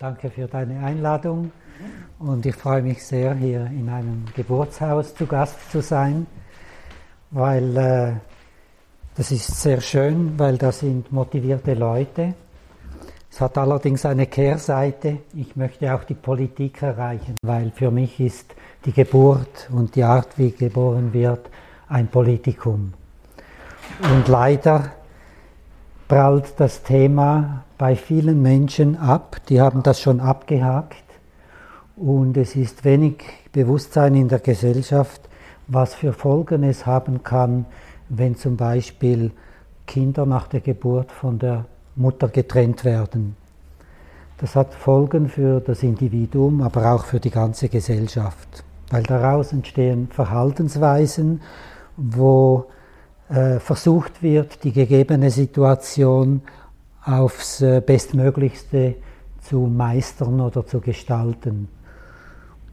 danke für deine Einladung und ich freue mich sehr, hier in einem Geburtshaus zu Gast zu sein, weil äh, das ist sehr schön, weil da sind motivierte Leute. Es hat allerdings eine Kehrseite. Ich möchte auch die Politik erreichen, weil für mich ist die Geburt und die Art, wie geboren wird, ein Politikum. Und leider prallt das Thema bei vielen Menschen ab. Die haben das schon abgehakt. Und es ist wenig Bewusstsein in der Gesellschaft, was für Folgen es haben kann, wenn zum Beispiel Kinder nach der Geburt von der Mutter getrennt werden. Das hat Folgen für das Individuum, aber auch für die ganze Gesellschaft, weil daraus entstehen Verhaltensweisen, wo versucht wird, die gegebene Situation aufs äh, Bestmöglichste zu meistern oder zu gestalten.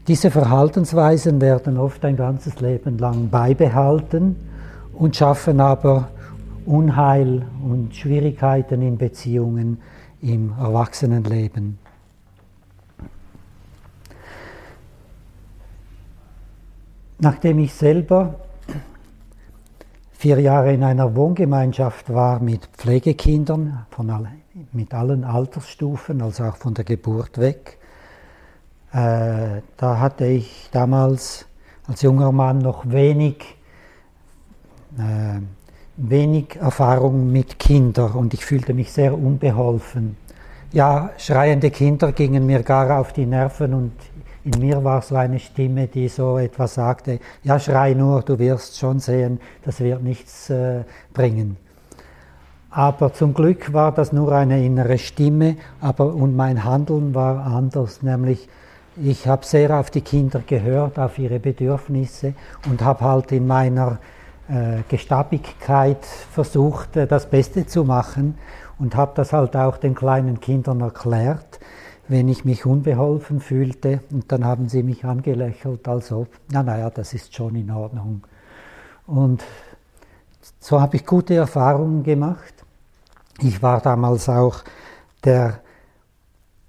Diese Verhaltensweisen werden oft ein ganzes Leben lang beibehalten und schaffen aber Unheil und Schwierigkeiten in Beziehungen im Erwachsenenleben. Nachdem ich selber vier Jahre in einer Wohngemeinschaft war mit Pflegekindern von alle, mit allen Altersstufen, also auch von der Geburt weg. Äh, da hatte ich damals als junger Mann noch wenig, äh, wenig Erfahrung mit Kindern und ich fühlte mich sehr unbeholfen. Ja, schreiende Kinder gingen mir gar auf die Nerven und in mir war so eine Stimme, die so etwas sagte, ja schrei nur, du wirst schon sehen, das wird nichts äh, bringen. Aber zum Glück war das nur eine innere Stimme, aber und mein Handeln war anders, nämlich ich habe sehr auf die Kinder gehört, auf ihre Bedürfnisse und habe halt in meiner äh, Gestabigkeit versucht, äh, das Beste zu machen und habe das halt auch den kleinen Kindern erklärt wenn ich mich unbeholfen fühlte. Und dann haben sie mich angelächelt, als ob, na naja, das ist schon in Ordnung. Und so habe ich gute Erfahrungen gemacht. Ich war damals auch der,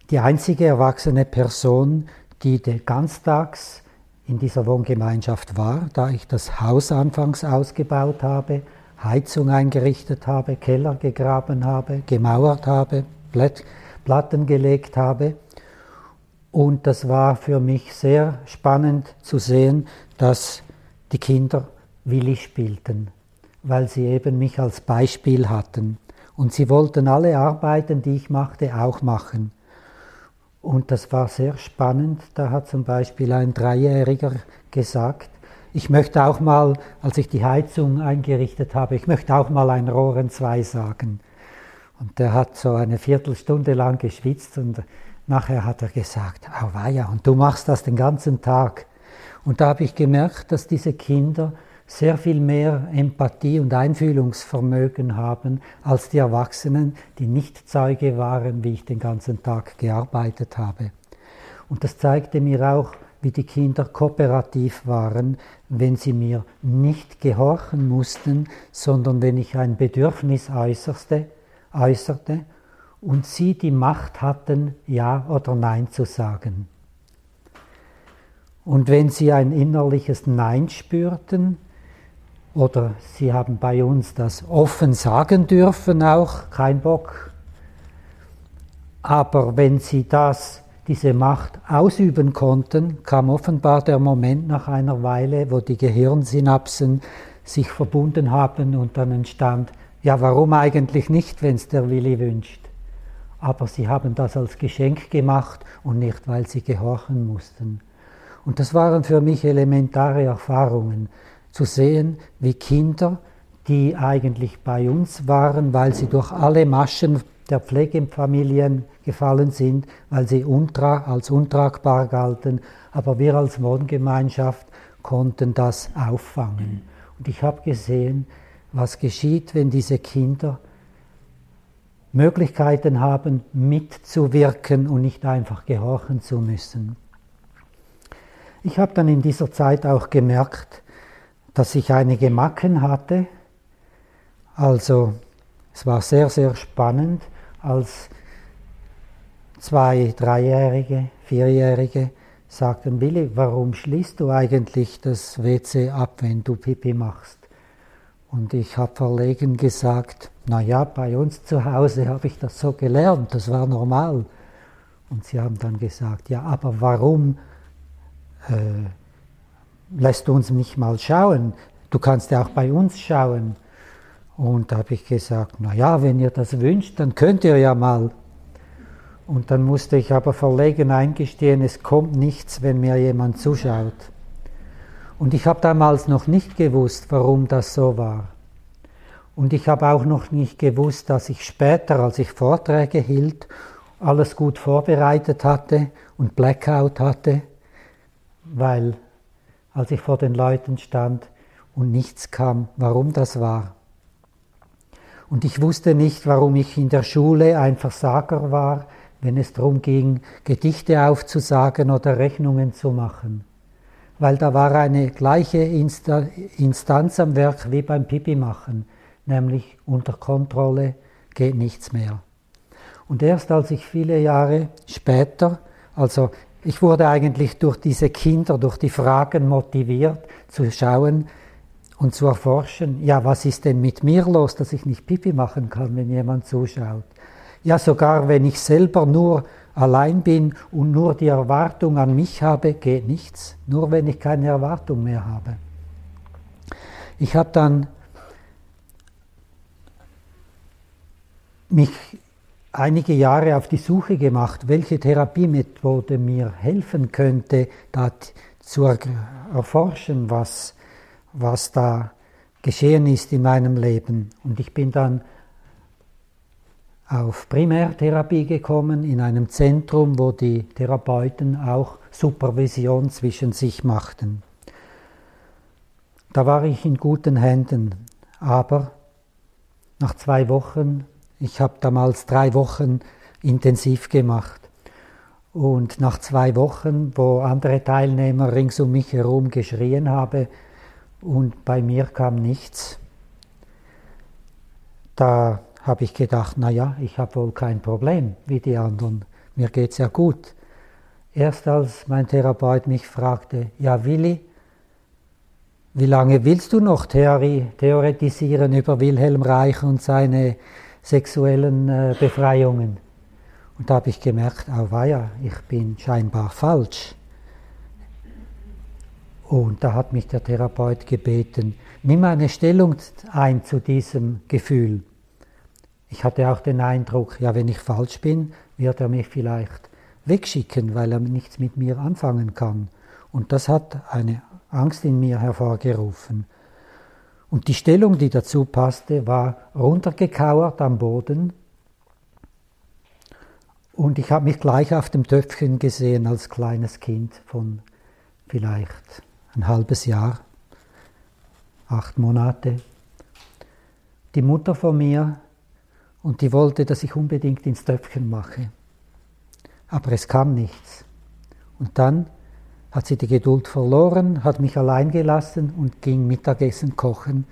die einzige erwachsene Person, die ganztags in dieser Wohngemeinschaft war, da ich das Haus anfangs ausgebaut habe, Heizung eingerichtet habe, Keller gegraben habe, gemauert habe, Platten gelegt habe. Und das war für mich sehr spannend zu sehen, dass die Kinder willig spielten, weil sie eben mich als Beispiel hatten. Und sie wollten alle Arbeiten, die ich machte, auch machen. Und das war sehr spannend. Da hat zum Beispiel ein Dreijähriger gesagt, ich möchte auch mal, als ich die Heizung eingerichtet habe, ich möchte auch mal ein Rohren 2 sagen. Und der hat so eine Viertelstunde lang geschwitzt und nachher hat er gesagt, oh weia, und du machst das den ganzen Tag. Und da habe ich gemerkt, dass diese Kinder sehr viel mehr Empathie und Einfühlungsvermögen haben als die Erwachsenen, die nicht Zeuge waren, wie ich den ganzen Tag gearbeitet habe. Und das zeigte mir auch, wie die Kinder kooperativ waren, wenn sie mir nicht gehorchen mussten, sondern wenn ich ein Bedürfnis äußerte, äußerte und sie die Macht hatten, Ja oder Nein zu sagen. Und wenn sie ein innerliches Nein spürten, oder sie haben bei uns das offen sagen dürfen auch, kein Bock, aber wenn sie das, diese Macht ausüben konnten, kam offenbar der Moment nach einer Weile, wo die Gehirnsynapsen sich verbunden haben und dann entstand, ja, warum eigentlich nicht, wenn es der Willi wünscht? Aber sie haben das als Geschenk gemacht und nicht, weil sie gehorchen mussten. Und das waren für mich elementare Erfahrungen, zu sehen, wie Kinder, die eigentlich bei uns waren, weil sie durch alle Maschen der Pflegefamilien gefallen sind, weil sie untra als untragbar galten, aber wir als Wohngemeinschaft konnten das auffangen. Und ich habe gesehen, was geschieht, wenn diese Kinder Möglichkeiten haben, mitzuwirken und nicht einfach gehorchen zu müssen. Ich habe dann in dieser Zeit auch gemerkt, dass ich einige Macken hatte. Also es war sehr, sehr spannend, als zwei, dreijährige, vierjährige sagten, Willi, warum schließt du eigentlich das WC ab, wenn du Pipi machst? Und ich habe verlegen gesagt, na ja, bei uns zu Hause habe ich das so gelernt, das war normal. Und sie haben dann gesagt, ja, aber warum äh, lässt du uns nicht mal schauen? Du kannst ja auch bei uns schauen. Und da habe ich gesagt, na ja, wenn ihr das wünscht, dann könnt ihr ja mal. Und dann musste ich aber verlegen eingestehen, es kommt nichts, wenn mir jemand zuschaut. Und ich habe damals noch nicht gewusst, warum das so war. Und ich habe auch noch nicht gewusst, dass ich später, als ich Vorträge hielt, alles gut vorbereitet hatte und Blackout hatte, weil als ich vor den Leuten stand und nichts kam, warum das war. Und ich wusste nicht, warum ich in der Schule ein Versager war, wenn es darum ging, Gedichte aufzusagen oder Rechnungen zu machen. Weil da war eine gleiche Instanz am Werk wie beim Pipi machen, nämlich unter Kontrolle geht nichts mehr. Und erst als ich viele Jahre später, also ich wurde eigentlich durch diese Kinder, durch die Fragen motiviert zu schauen und zu erforschen, ja, was ist denn mit mir los, dass ich nicht Pipi machen kann, wenn jemand zuschaut. Ja, sogar wenn ich selber nur allein bin und nur die Erwartung an mich habe, geht nichts. Nur wenn ich keine Erwartung mehr habe. Ich habe dann mich einige Jahre auf die Suche gemacht, welche Therapiemethode mir helfen könnte, da zu erforschen, was, was da geschehen ist in meinem Leben. Und ich bin dann auf Primärtherapie gekommen, in einem Zentrum, wo die Therapeuten auch Supervision zwischen sich machten. Da war ich in guten Händen, aber nach zwei Wochen, ich habe damals drei Wochen intensiv gemacht, und nach zwei Wochen, wo andere Teilnehmer rings um mich herum geschrien haben und bei mir kam nichts, da habe ich gedacht, naja, ich habe wohl kein Problem wie die anderen, mir geht es ja gut. Erst als mein Therapeut mich fragte, ja Willi, wie lange willst du noch Theorie, theoretisieren über Wilhelm Reich und seine sexuellen äh, Befreiungen? Und da habe ich gemerkt, oh weia, ich bin scheinbar falsch. Und da hat mich der Therapeut gebeten, nimm eine Stellung ein zu diesem Gefühl. Ich hatte auch den Eindruck, ja, wenn ich falsch bin, wird er mich vielleicht wegschicken, weil er nichts mit mir anfangen kann. Und das hat eine Angst in mir hervorgerufen. Und die Stellung, die dazu passte, war runtergekauert am Boden. Und ich habe mich gleich auf dem Töpfchen gesehen als kleines Kind von vielleicht ein halbes Jahr, acht Monate. Die Mutter von mir und die wollte, dass ich unbedingt ins Töpfchen mache. Aber es kam nichts. Und dann hat sie die Geduld verloren, hat mich allein gelassen und ging Mittagessen kochen.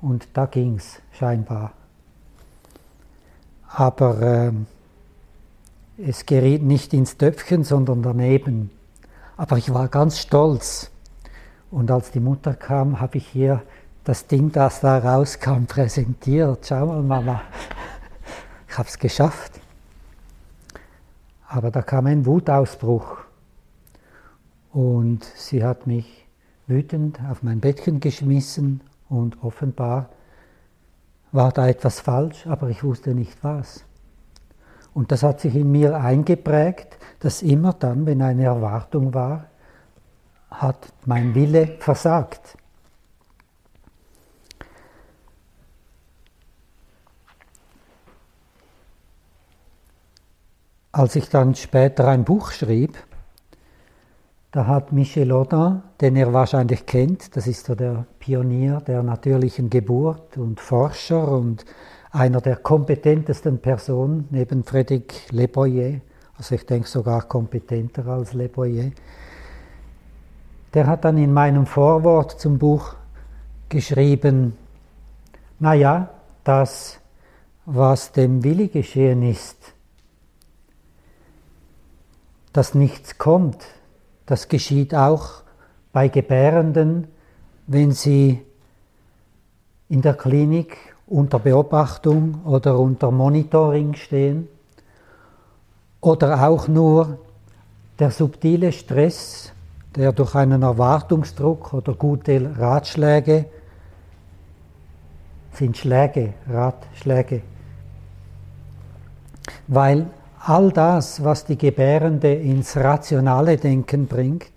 Und da ging es scheinbar. Aber äh, es geriet nicht ins Töpfchen, sondern daneben. Aber ich war ganz stolz. Und als die Mutter kam, habe ich ihr das Ding, das da rauskam, präsentiert. Schau mal, Mama, ich habe es geschafft. Aber da kam ein Wutausbruch und sie hat mich wütend auf mein Bettchen geschmissen und offenbar war da etwas falsch, aber ich wusste nicht was. Und das hat sich in mir eingeprägt, dass immer dann, wenn eine Erwartung war, hat mein Wille versagt. Als ich dann später ein Buch schrieb, da hat Michel Audin, den ihr wahrscheinlich kennt, das ist so der Pionier der natürlichen Geburt und Forscher und einer der kompetentesten Personen neben Frédéric Le Boyer, also ich denke sogar kompetenter als Le Boyer, der hat dann in meinem Vorwort zum Buch geschrieben, naja, das, was dem Willi geschehen ist, dass nichts kommt, das geschieht auch bei Gebärenden, wenn sie in der Klinik unter Beobachtung oder unter Monitoring stehen oder auch nur der subtile Stress, der durch einen Erwartungsdruck oder gute Ratschläge sind Schläge, Ratschläge. Weil all das, was die Gebärende ins rationale Denken bringt,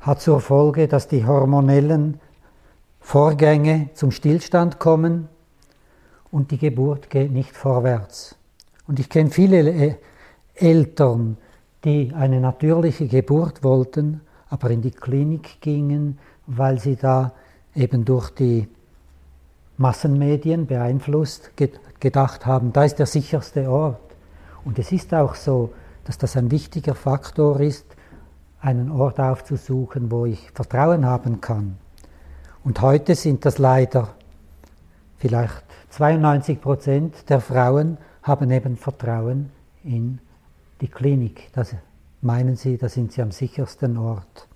hat zur Folge, dass die hormonellen Vorgänge zum Stillstand kommen und die Geburt geht nicht vorwärts. Und ich kenne viele Eltern, die eine natürliche Geburt wollten, aber in die Klinik gingen, weil sie da eben durch die Massenmedien beeinflusst gedacht haben, da ist der sicherste Ort. Und es ist auch so, dass das ein wichtiger Faktor ist, einen Ort aufzusuchen, wo ich Vertrauen haben kann. Und heute sind das leider vielleicht 92 Prozent der Frauen haben eben Vertrauen in die Klinik. Das meinen sie, da sind sie am sichersten Ort.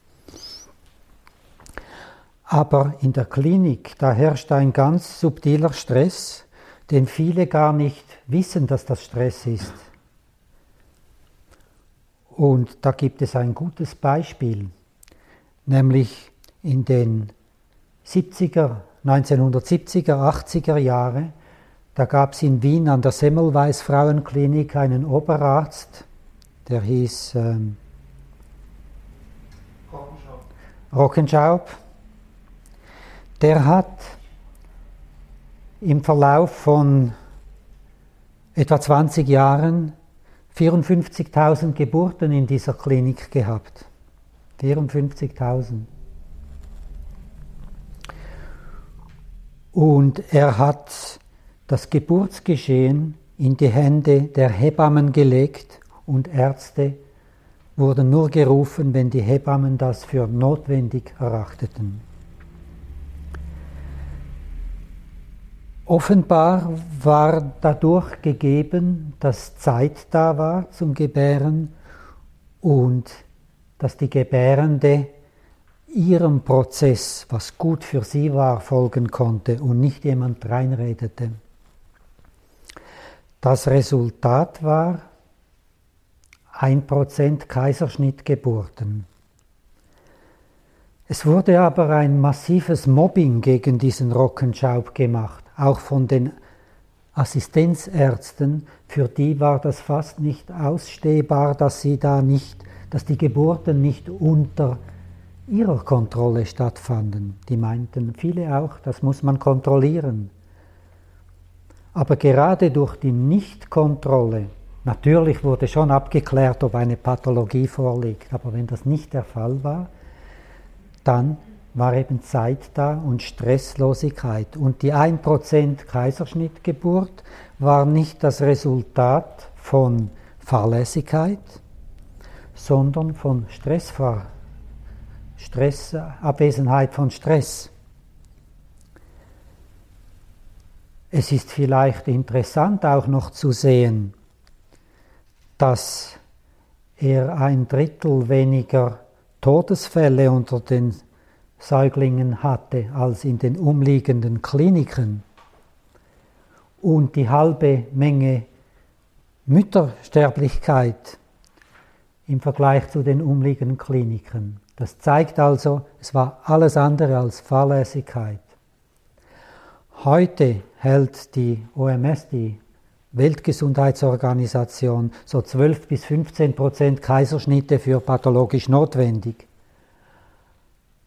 Aber in der Klinik, da herrscht ein ganz subtiler Stress, den viele gar nicht wissen, dass das Stress ist. Und da gibt es ein gutes Beispiel, nämlich in den 70er, 1970er, 80er Jahre, da gab es in Wien an der Semmelweis Frauenklinik einen Oberarzt, der hieß ähm, Rockenschaub. Der hat im Verlauf von etwa 20 Jahren 54.000 Geburten in dieser Klinik gehabt. 54.000. Und er hat das Geburtsgeschehen in die Hände der Hebammen gelegt und Ärzte wurden nur gerufen, wenn die Hebammen das für notwendig erachteten. Offenbar war dadurch gegeben, dass Zeit da war zum Gebären und dass die Gebärende ihrem Prozess, was gut für sie war, folgen konnte und nicht jemand reinredete. Das Resultat war 1% Kaiserschnittgeburten. Es wurde aber ein massives Mobbing gegen diesen Rockenschaub gemacht, auch von den Assistenzärzten, für die war das fast nicht ausstehbar, dass sie da nicht, dass die Geburten nicht unter ihrer Kontrolle stattfanden. Die meinten viele auch, das muss man kontrollieren. Aber gerade durch die Nichtkontrolle, natürlich wurde schon abgeklärt, ob eine Pathologie vorliegt, aber wenn das nicht der Fall war, dann war eben Zeit da und Stresslosigkeit. Und die 1% Kaiserschnittgeburt war nicht das Resultat von Fahrlässigkeit, sondern von Stressver Stress, Abwesenheit von Stress. Es ist vielleicht interessant auch noch zu sehen, dass er ein Drittel weniger Todesfälle unter den Säuglingen hatte als in den umliegenden Kliniken und die halbe Menge Müttersterblichkeit im Vergleich zu den umliegenden Kliniken. Das zeigt also, es war alles andere als Fahrlässigkeit. Heute hält die OMS, die Weltgesundheitsorganisation, so 12 bis 15 Prozent Kaiserschnitte für pathologisch notwendig.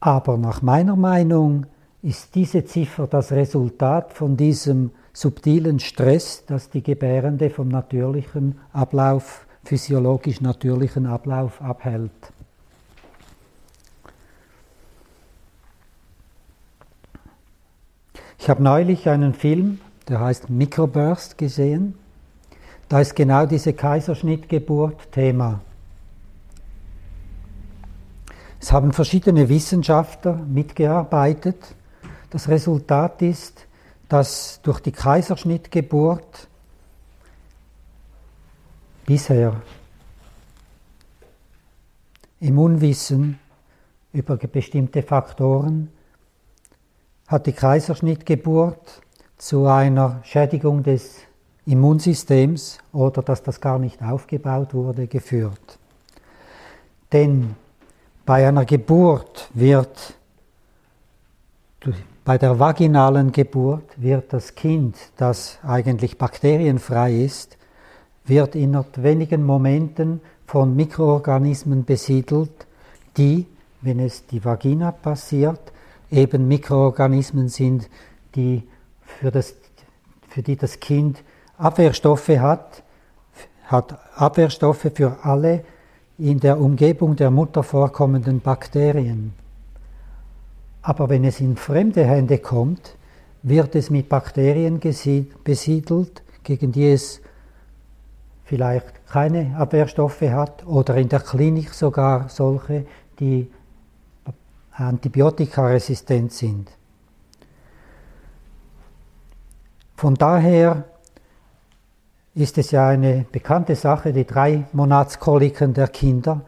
Aber nach meiner Meinung ist diese Ziffer das Resultat von diesem subtilen Stress, das die Gebärende vom natürlichen Ablauf, physiologisch natürlichen Ablauf abhält. Ich habe neulich einen Film, der heißt Microburst, gesehen. Da ist genau diese Kaiserschnittgeburt Thema. Es haben verschiedene Wissenschaftler mitgearbeitet. Das Resultat ist, dass durch die Kaiserschnittgeburt bisher Immunwissen über bestimmte Faktoren hat die Kaiserschnittgeburt zu einer Schädigung des Immunsystems oder dass das gar nicht aufgebaut wurde, geführt. Denn bei einer Geburt wird, bei der vaginalen Geburt wird das Kind, das eigentlich bakterienfrei ist, wird innerhalb wenigen Momenten von Mikroorganismen besiedelt, die, wenn es die Vagina passiert, eben Mikroorganismen sind, die für, das, für die das Kind Abwehrstoffe hat, hat Abwehrstoffe für alle in der Umgebung der Mutter vorkommenden Bakterien. Aber wenn es in fremde Hände kommt, wird es mit Bakterien besiedelt, gegen die es vielleicht keine Abwehrstoffe hat oder in der Klinik sogar solche, die antibiotikaresistent sind. Von daher ist es ja eine bekannte Sache, die drei Monatskoliken der Kinder.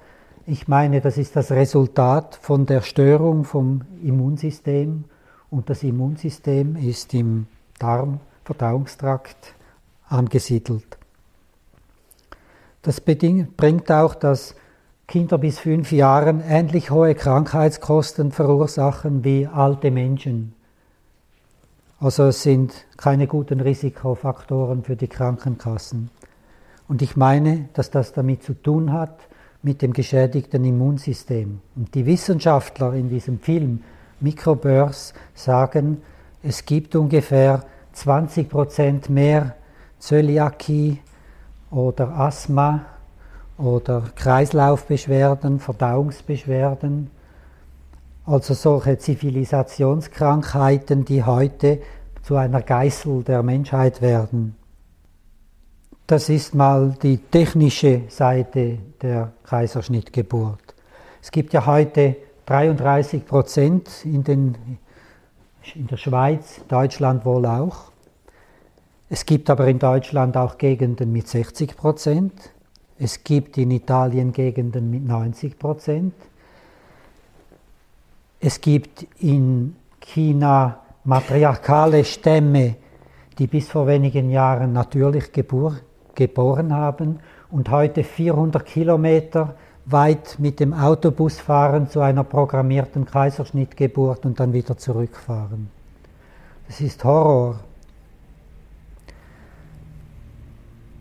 Ich meine, das ist das Resultat von der Störung vom Immunsystem und das Immunsystem ist im Darm-Verdauungstrakt angesiedelt. Das bringt auch, dass Kinder bis fünf Jahren ähnlich hohe Krankheitskosten verursachen wie alte Menschen. Also es sind keine guten Risikofaktoren für die Krankenkassen. Und ich meine, dass das damit zu tun hat mit dem geschädigten Immunsystem. Und die Wissenschaftler in diesem Film Microburst sagen, es gibt ungefähr 20 Prozent mehr Zöliakie oder Asthma oder Kreislaufbeschwerden, Verdauungsbeschwerden also solche Zivilisationskrankheiten, die heute zu einer Geißel der Menschheit werden. Das ist mal die technische Seite der Kaiserschnittgeburt. Es gibt ja heute 33 Prozent in, den, in der Schweiz, Deutschland wohl auch. Es gibt aber in Deutschland auch Gegenden mit 60 Prozent. Es gibt in Italien Gegenden mit 90 Prozent. Es gibt in China matriarchale Stämme, die bis vor wenigen Jahren natürlich gebur, geboren haben und heute 400 Kilometer weit mit dem Autobus fahren zu einer programmierten Kaiserschnittgeburt und dann wieder zurückfahren. Das ist Horror.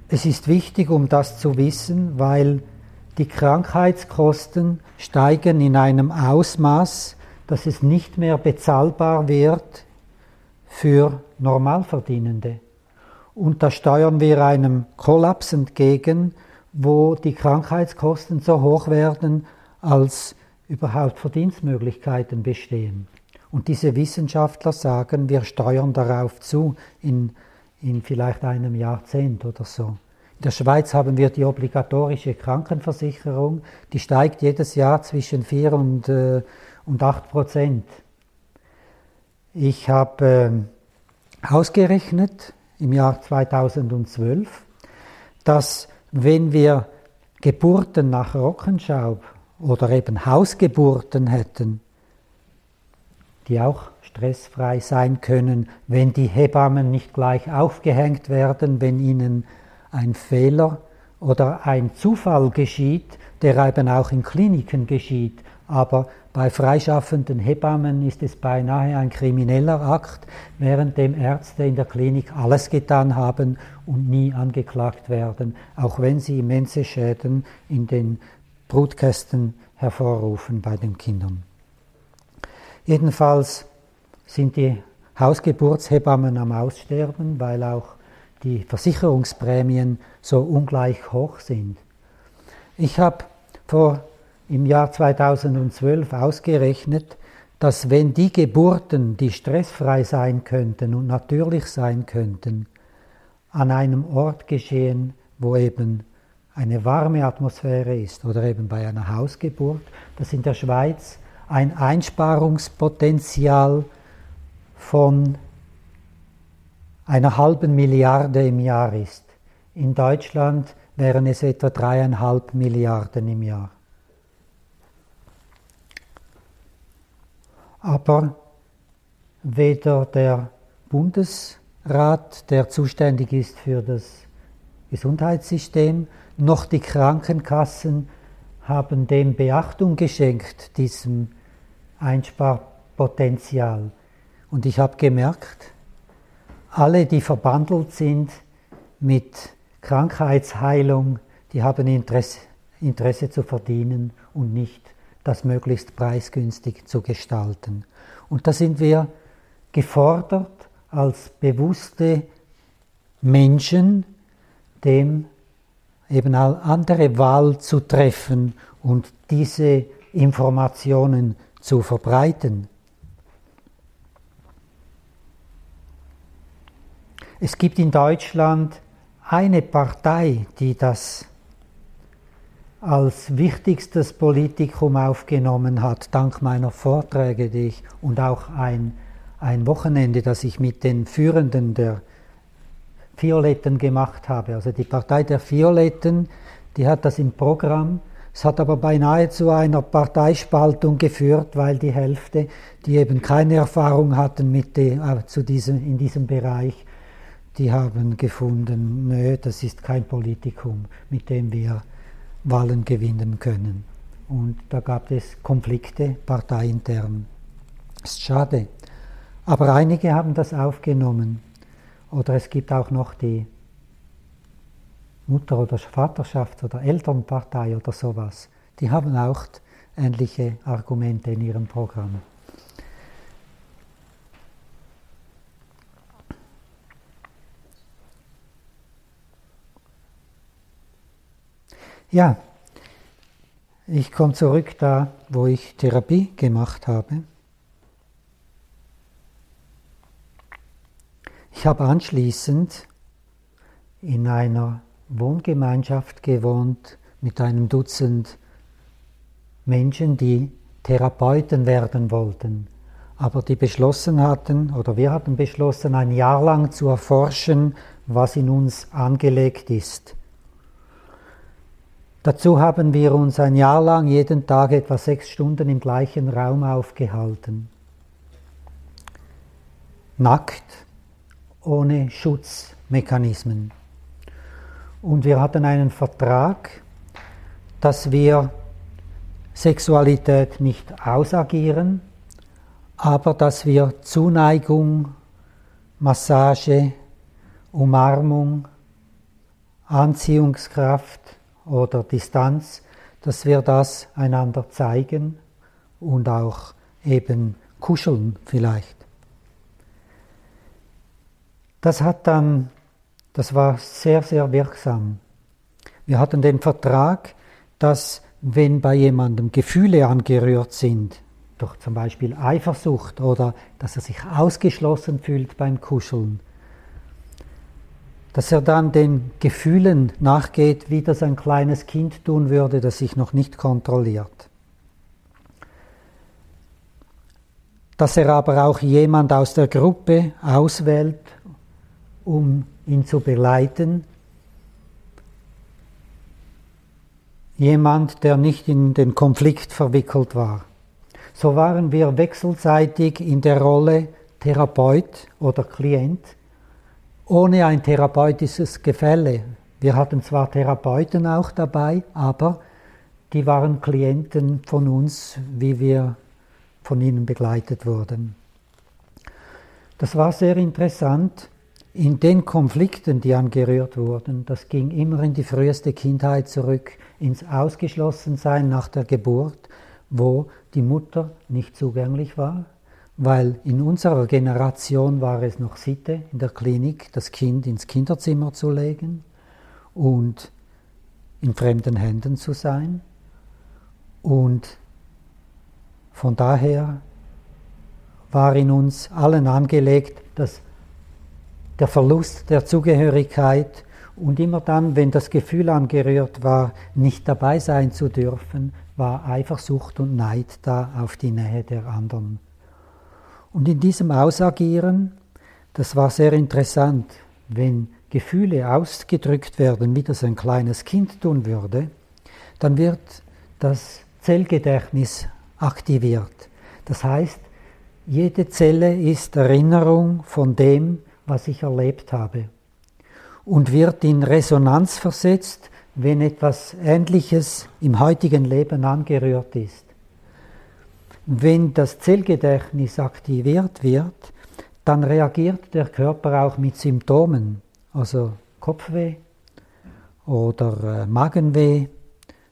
Es ist wichtig, um das zu wissen, weil die Krankheitskosten steigen in einem Ausmaß, dass es nicht mehr bezahlbar wird für Normalverdienende. Und da steuern wir einem Kollaps entgegen, wo die Krankheitskosten so hoch werden, als überhaupt Verdienstmöglichkeiten bestehen. Und diese Wissenschaftler sagen, wir steuern darauf zu in, in vielleicht einem Jahrzehnt oder so. In der Schweiz haben wir die obligatorische Krankenversicherung, die steigt jedes Jahr zwischen 4 und äh, und 8 Prozent. Ich habe äh, ausgerechnet im Jahr 2012, dass wenn wir Geburten nach Rockenschaub oder eben Hausgeburten hätten, die auch stressfrei sein können, wenn die Hebammen nicht gleich aufgehängt werden, wenn ihnen ein Fehler oder ein Zufall geschieht, der eben auch in Kliniken geschieht, aber bei freischaffenden Hebammen ist es beinahe ein krimineller Akt, währenddem Ärzte in der Klinik alles getan haben und nie angeklagt werden, auch wenn sie immense Schäden in den Brutkästen hervorrufen bei den Kindern. Jedenfalls sind die Hausgeburtshebammen am Aussterben, weil auch die Versicherungsprämien so ungleich hoch sind. Ich habe vor im Jahr 2012 ausgerechnet, dass wenn die Geburten, die stressfrei sein könnten und natürlich sein könnten, an einem Ort geschehen, wo eben eine warme Atmosphäre ist oder eben bei einer Hausgeburt, dass in der Schweiz ein Einsparungspotenzial von einer halben Milliarde im Jahr ist. In Deutschland wären es etwa dreieinhalb Milliarden im Jahr. Aber weder der Bundesrat, der zuständig ist für das Gesundheitssystem, noch die Krankenkassen haben dem Beachtung geschenkt, diesem Einsparpotenzial. Und ich habe gemerkt, alle, die verbandelt sind mit Krankheitsheilung, die haben Interesse, Interesse zu verdienen und nicht das möglichst preisgünstig zu gestalten. Und da sind wir gefordert, als bewusste Menschen dem eben eine andere Wahl zu treffen und diese Informationen zu verbreiten. Es gibt in Deutschland eine Partei, die das als wichtigstes Politikum aufgenommen hat, dank meiner Vorträge, die ich und auch ein, ein Wochenende, das ich mit den Führenden der Violetten gemacht habe. Also die Partei der Violetten, die hat das im Programm. Es hat aber beinahe zu einer Parteispaltung geführt, weil die Hälfte, die eben keine Erfahrung hatten mit die, äh, zu diesem, in diesem Bereich, die haben gefunden, nö, das ist kein Politikum, mit dem wir Wahlen gewinnen können. Und da gab es Konflikte parteiintern. Ist schade. Aber einige haben das aufgenommen. Oder es gibt auch noch die Mutter- oder Vaterschafts- oder Elternpartei oder sowas. Die haben auch ähnliche Argumente in ihrem Programm. Ja, ich komme zurück da, wo ich Therapie gemacht habe. Ich habe anschließend in einer Wohngemeinschaft gewohnt mit einem Dutzend Menschen, die Therapeuten werden wollten, aber die beschlossen hatten, oder wir hatten beschlossen, ein Jahr lang zu erforschen, was in uns angelegt ist. Dazu haben wir uns ein Jahr lang jeden Tag etwa sechs Stunden im gleichen Raum aufgehalten. Nackt, ohne Schutzmechanismen. Und wir hatten einen Vertrag, dass wir Sexualität nicht ausagieren, aber dass wir Zuneigung, Massage, Umarmung, Anziehungskraft, oder Distanz, dass wir das einander zeigen und auch eben kuscheln vielleicht. Das hat dann, das war sehr, sehr wirksam. Wir hatten den Vertrag, dass wenn bei jemandem Gefühle angerührt sind, durch zum Beispiel Eifersucht oder dass er sich ausgeschlossen fühlt beim Kuscheln, dass er dann den Gefühlen nachgeht, wie das ein kleines Kind tun würde, das sich noch nicht kontrolliert. Dass er aber auch jemand aus der Gruppe auswählt, um ihn zu begleiten. Jemand, der nicht in den Konflikt verwickelt war. So waren wir wechselseitig in der Rolle Therapeut oder Klient ohne ein therapeutisches Gefälle. Wir hatten zwar Therapeuten auch dabei, aber die waren Klienten von uns, wie wir von ihnen begleitet wurden. Das war sehr interessant. In den Konflikten, die angerührt wurden, das ging immer in die früheste Kindheit zurück, ins Ausgeschlossensein nach der Geburt, wo die Mutter nicht zugänglich war, weil in unserer Generation war es noch Sitte in der Klinik, das Kind ins Kinderzimmer zu legen und in fremden Händen zu sein. Und von daher war in uns allen angelegt, dass der Verlust der Zugehörigkeit und immer dann, wenn das Gefühl angerührt war, nicht dabei sein zu dürfen, war Eifersucht und Neid da auf die Nähe der anderen. Und in diesem Ausagieren, das war sehr interessant, wenn Gefühle ausgedrückt werden, wie das ein kleines Kind tun würde, dann wird das Zellgedächtnis aktiviert. Das heißt, Jede Zelle ist Erinnerung von dem, was ich erlebt habe und wird in Resonanz versetzt, wenn etwas Ähnliches im heutigen Leben angerührt ist. Wenn das Zellgedächtnis aktiviert wird, dann reagiert der Körper auch mit Symptomen, also Kopfweh oder äh, Magenweh,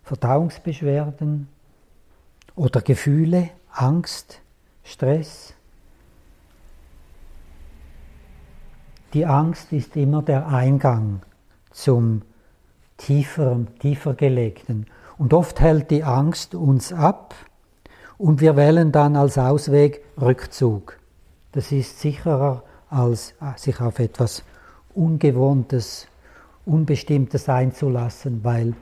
Verdauungsbeschwerden oder Gefühle, Angst, Stress. Die Angst ist immer der Eingang zum tiefer, tiefer gelegten. Und oft hält die Angst uns ab und wir wählen dann als Ausweg Rückzug. Das ist sicherer, als äh, sich auf etwas Ungewohntes, Unbestimmtes einzulassen, weil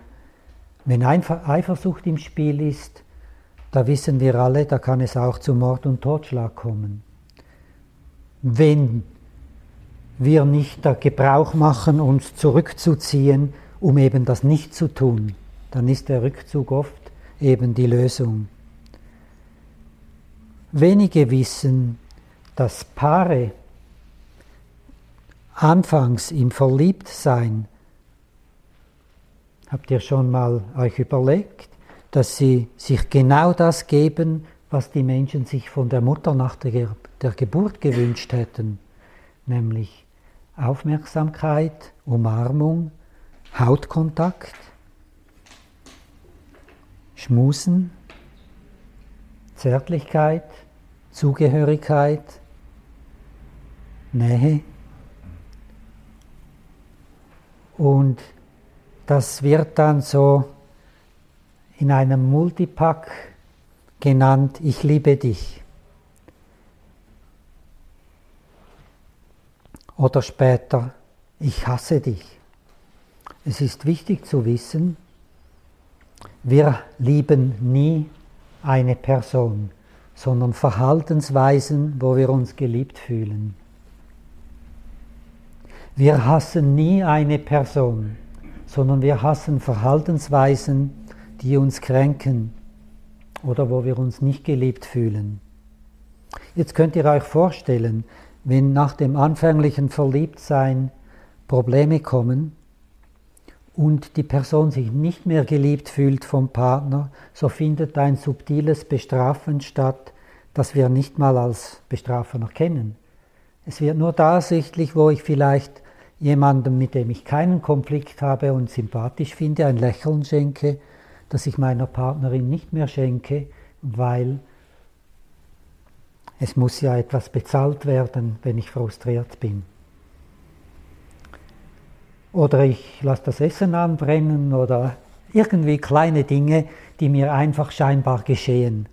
wenn Eifersucht im Spiel ist, da wissen wir alle, da kann es auch zu Mord und Totschlag kommen. Wenn wir nicht der Gebrauch machen, uns zurückzuziehen, um eben das nicht zu tun, dann ist der Rückzug oft eben die Lösung. Wenige wissen, dass Paare anfangs im Verliebtsein, habt ihr schon mal euch überlegt, dass sie sich genau das geben, was die Menschen sich von der Mutter nach der, der Geburt gewünscht hätten, nämlich Aufmerksamkeit, Umarmung, Hautkontakt, Schmusen, Zärtlichkeit, Zugehörigkeit, Nähe. Und das wird dann so in einem Multipack genannt, ich liebe dich. Oder später, ich hasse dich. Es ist wichtig zu wissen, wir lieben nie eine Person sondern Verhaltensweisen, wo wir uns geliebt fühlen. Wir hassen nie eine Person, sondern wir hassen Verhaltensweisen, die uns kränken oder wo wir uns nicht geliebt fühlen. Jetzt könnt ihr euch vorstellen, wenn nach dem anfänglichen Verliebtsein Probleme kommen, und die Person sich nicht mehr geliebt fühlt vom Partner, so findet ein subtiles Bestrafen statt, das wir nicht mal als Bestrafen erkennen. Es wird nur da sichtlich, wo ich vielleicht jemandem, mit dem ich keinen Konflikt habe und sympathisch finde, ein Lächeln schenke, das ich meiner Partnerin nicht mehr schenke, weil es muss ja etwas bezahlt werden, wenn ich frustriert bin. Oder ich lasse das Essen anbrennen oder irgendwie kleine Dinge, die mir einfach scheinbar geschehen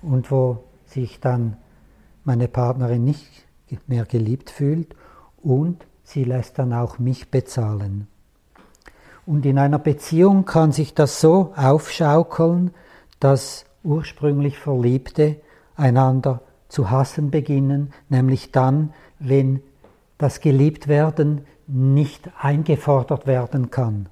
und wo sich dann meine Partnerin nicht mehr geliebt fühlt und sie lässt dann auch mich bezahlen. Und in einer Beziehung kann sich das so aufschaukeln, dass ursprünglich Verliebte einander zu hassen beginnen, nämlich dann, wenn das Geliebtwerden nicht eingefordert werden kann.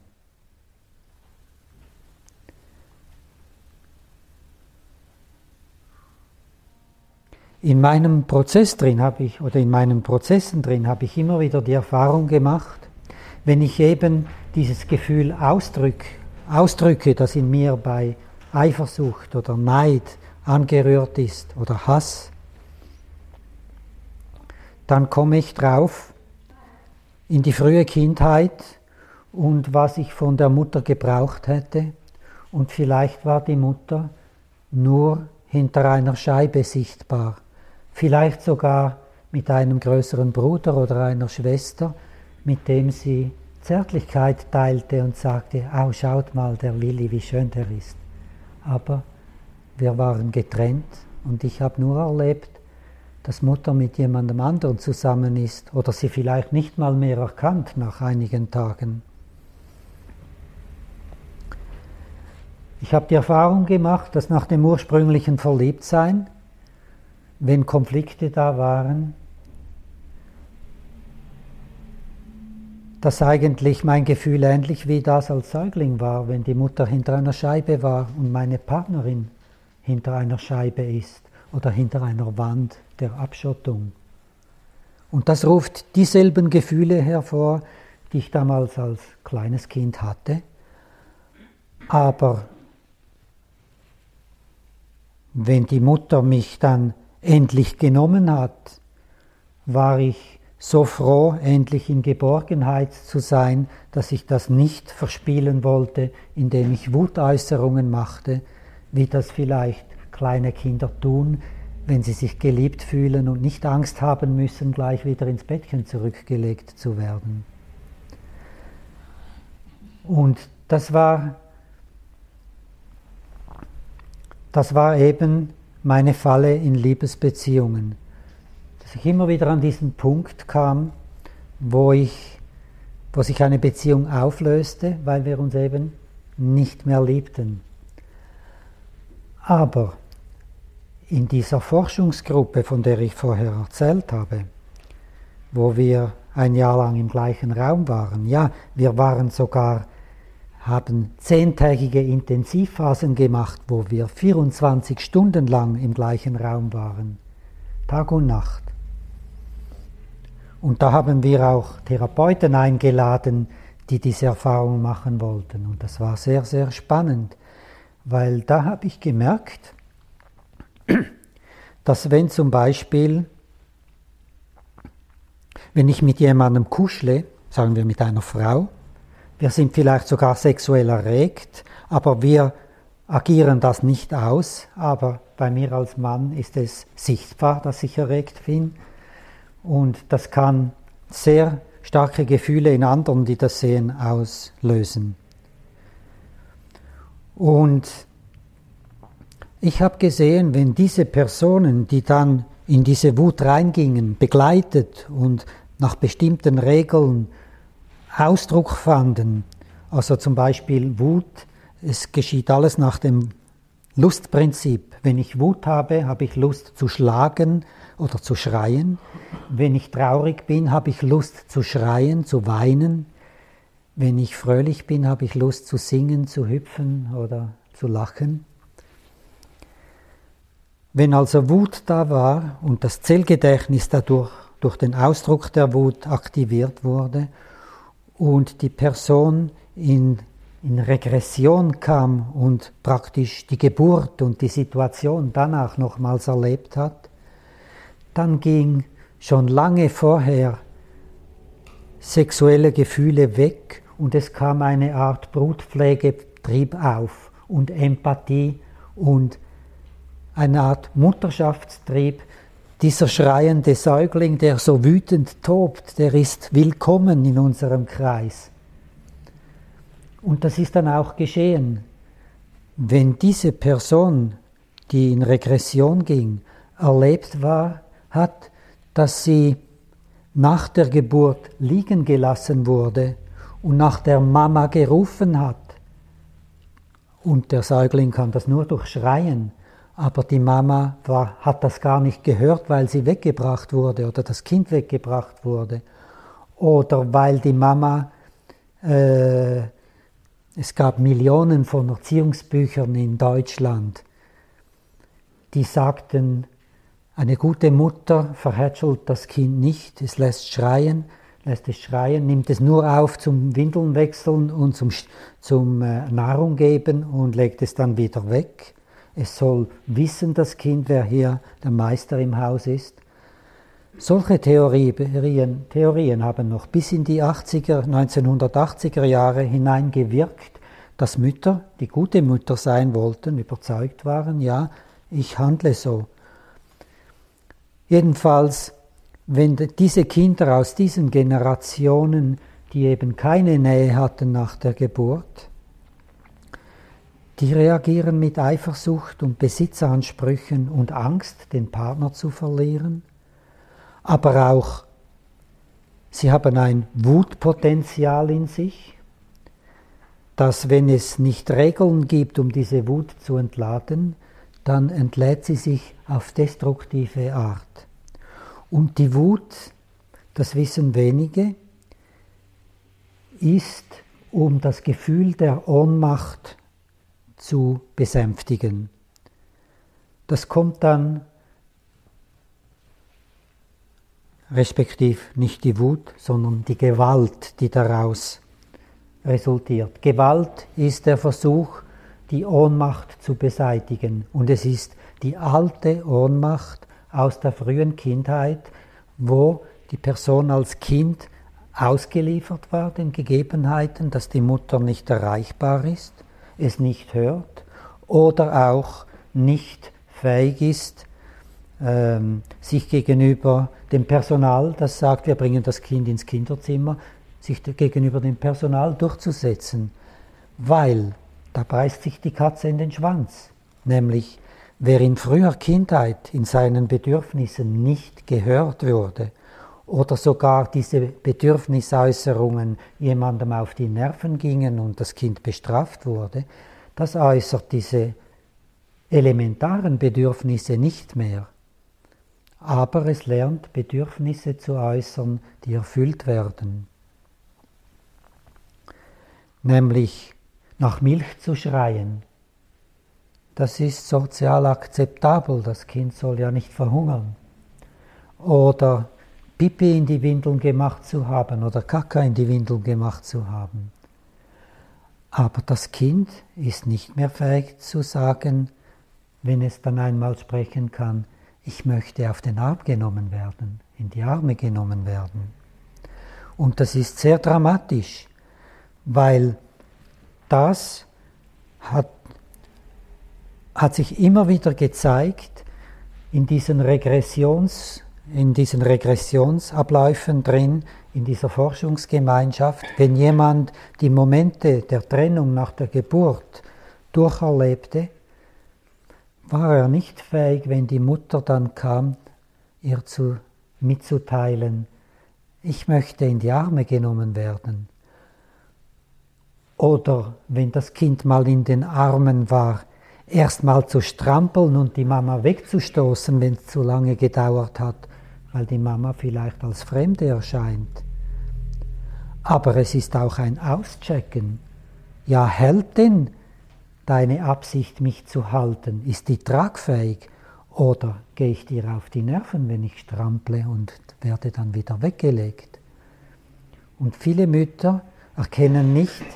In meinem Prozess drin habe ich, oder in meinen Prozessen drin habe ich immer wieder die Erfahrung gemacht, wenn ich eben dieses Gefühl ausdrück, ausdrücke, das in mir bei Eifersucht oder Neid angerührt ist oder Hass, dann komme ich drauf, in die frühe Kindheit und was ich von der Mutter gebraucht hätte. Und vielleicht war die Mutter nur hinter einer Scheibe sichtbar, vielleicht sogar mit einem größeren Bruder oder einer Schwester, mit dem sie Zärtlichkeit teilte und sagte, au schaut mal, der Willi, wie schön der ist. Aber wir waren getrennt und ich habe nur erlebt, dass Mutter mit jemandem anderen zusammen ist oder sie vielleicht nicht mal mehr erkannt nach einigen Tagen. Ich habe die Erfahrung gemacht, dass nach dem ursprünglichen Verliebtsein, wenn Konflikte da waren, dass eigentlich mein Gefühl ähnlich wie das als Säugling war, wenn die Mutter hinter einer Scheibe war und meine Partnerin hinter einer Scheibe ist oder hinter einer Wand der Abschottung. Und das ruft dieselben Gefühle hervor, die ich damals als kleines Kind hatte. Aber wenn die Mutter mich dann endlich genommen hat, war ich so froh, endlich in Geborgenheit zu sein, dass ich das nicht verspielen wollte, indem ich Wutäußerungen machte, wie das vielleicht kleine Kinder tun, wenn sie sich geliebt fühlen und nicht Angst haben müssen, gleich wieder ins Bettchen zurückgelegt zu werden. Und das war, das war eben meine Falle in Liebesbeziehungen, dass ich immer wieder an diesen Punkt kam, wo, ich, wo sich eine Beziehung auflöste, weil wir uns eben nicht mehr liebten. Aber in dieser Forschungsgruppe, von der ich vorher erzählt habe, wo wir ein Jahr lang im gleichen Raum waren, ja, wir waren sogar, haben zehntägige Intensivphasen gemacht, wo wir 24 Stunden lang im gleichen Raum waren, Tag und Nacht. Und da haben wir auch Therapeuten eingeladen, die diese Erfahrung machen wollten. Und das war sehr, sehr spannend, weil da habe ich gemerkt, dass wenn zum Beispiel, wenn ich mit jemandem kuschle, sagen wir mit einer Frau, wir sind vielleicht sogar sexuell erregt, aber wir agieren das nicht aus, aber bei mir als Mann ist es sichtbar, dass ich erregt bin und das kann sehr starke Gefühle in anderen, die das sehen, auslösen. Und ich habe gesehen, wenn diese Personen, die dann in diese Wut reingingen, begleitet und nach bestimmten Regeln Ausdruck fanden, also zum Beispiel Wut, es geschieht alles nach dem Lustprinzip. Wenn ich Wut habe, habe ich Lust zu schlagen oder zu schreien. Wenn ich traurig bin, habe ich Lust zu schreien, zu weinen. Wenn ich fröhlich bin, habe ich Lust zu singen, zu hüpfen oder zu lachen. Wenn also Wut da war und das Zellgedächtnis dadurch durch den Ausdruck der Wut aktiviert wurde und die Person in, in Regression kam und praktisch die Geburt und die Situation danach nochmals erlebt hat, dann ging schon lange vorher sexuelle Gefühle weg und es kam eine Art Brutpflegetrieb auf und Empathie und eine Art Mutterschaftstrieb. Dieser schreiende Säugling, der so wütend tobt, der ist willkommen in unserem Kreis. Und das ist dann auch geschehen. Wenn diese Person, die in Regression ging, erlebt war, hat, dass sie nach der Geburt liegen gelassen wurde und nach der Mama gerufen hat. Und der Säugling kann das nur durch Schreien, aber die Mama war, hat das gar nicht gehört, weil sie weggebracht wurde oder das Kind weggebracht wurde. Oder weil die Mama, äh, es gab Millionen von Erziehungsbüchern in Deutschland, die sagten, eine gute Mutter verhätschelt das Kind nicht, es lässt schreien, lässt es schreien, nimmt es nur auf zum Windeln wechseln und zum, zum äh, Nahrung geben und legt es dann wieder weg. Es soll wissen, das Kind, wer hier der Meister im Haus ist. Solche Theorien, Theorien haben noch bis in die 80er, 1980er Jahre hineingewirkt, dass Mütter, die gute Mütter sein wollten, überzeugt waren, ja, ich handle so. Jedenfalls, wenn diese Kinder aus diesen Generationen, die eben keine Nähe hatten nach der Geburt, die reagieren mit Eifersucht und Besitzansprüchen und Angst, den Partner zu verlieren, aber auch sie haben ein Wutpotenzial in sich, dass wenn es nicht Regeln gibt, um diese Wut zu entladen, dann entlädt sie sich auf destruktive Art. Und die Wut, das wissen wenige, ist, um das Gefühl der Ohnmacht zu besänftigen. Das kommt dann, respektiv nicht die Wut, sondern die Gewalt, die daraus resultiert. Gewalt ist der Versuch, die Ohnmacht zu beseitigen. Und es ist die alte Ohnmacht aus der frühen Kindheit, wo die Person als Kind ausgeliefert war den Gegebenheiten, dass die Mutter nicht erreichbar ist es nicht hört oder auch nicht fähig ist, ähm, sich gegenüber dem Personal, das sagt, wir bringen das Kind ins Kinderzimmer, sich gegenüber dem Personal durchzusetzen, weil da beißt sich die Katze in den Schwanz, nämlich wer in früher Kindheit in seinen Bedürfnissen nicht gehört wurde oder sogar diese Bedürfnisäußerungen jemandem auf die Nerven gingen und das Kind bestraft wurde, das äußert diese elementaren Bedürfnisse nicht mehr aber es lernt Bedürfnisse zu äußern, die erfüllt werden. Nämlich nach Milch zu schreien. Das ist sozial akzeptabel, das Kind soll ja nicht verhungern. Oder Pipi in die Windeln gemacht zu haben oder Kaka in die Windeln gemacht zu haben. Aber das Kind ist nicht mehr fähig zu sagen, wenn es dann einmal sprechen kann, ich möchte auf den Arm genommen werden, in die Arme genommen werden. Und das ist sehr dramatisch, weil das hat, hat sich immer wieder gezeigt in diesen, Regressions, in diesen Regressionsabläufen drin, in dieser Forschungsgemeinschaft, wenn jemand die Momente der Trennung nach der Geburt durcherlebte, war er nicht fähig, wenn die Mutter dann kam, ihr zu, mitzuteilen, ich möchte in die Arme genommen werden. Oder wenn das Kind mal in den Armen war, erst mal zu strampeln und die Mama wegzustoßen, wenn es zu lange gedauert hat, weil die Mama vielleicht als Fremde erscheint. Aber es ist auch ein Auschecken. Ja, hält denn deine Absicht, mich zu halten, ist die tragfähig oder gehe ich dir auf die Nerven, wenn ich strample und werde dann wieder weggelegt? Und viele Mütter erkennen nicht,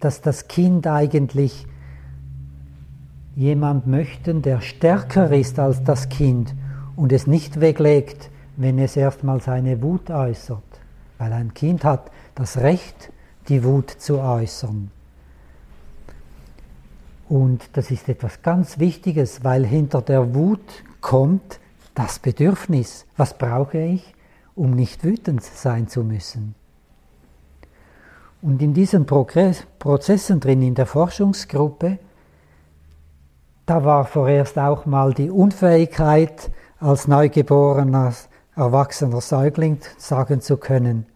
dass das Kind eigentlich jemand möchten, der stärker ist als das Kind und es nicht weglegt, wenn es erstmal seine Wut äußert. Weil ein Kind hat das Recht, die Wut zu äußern. Und das ist etwas ganz Wichtiges, weil hinter der Wut kommt das Bedürfnis. Was brauche ich, um nicht wütend sein zu müssen? Und in diesen Prozessen drin, in der Forschungsgruppe, da war vorerst auch mal die Unfähigkeit, als neugeborener, erwachsener Säugling sagen zu können,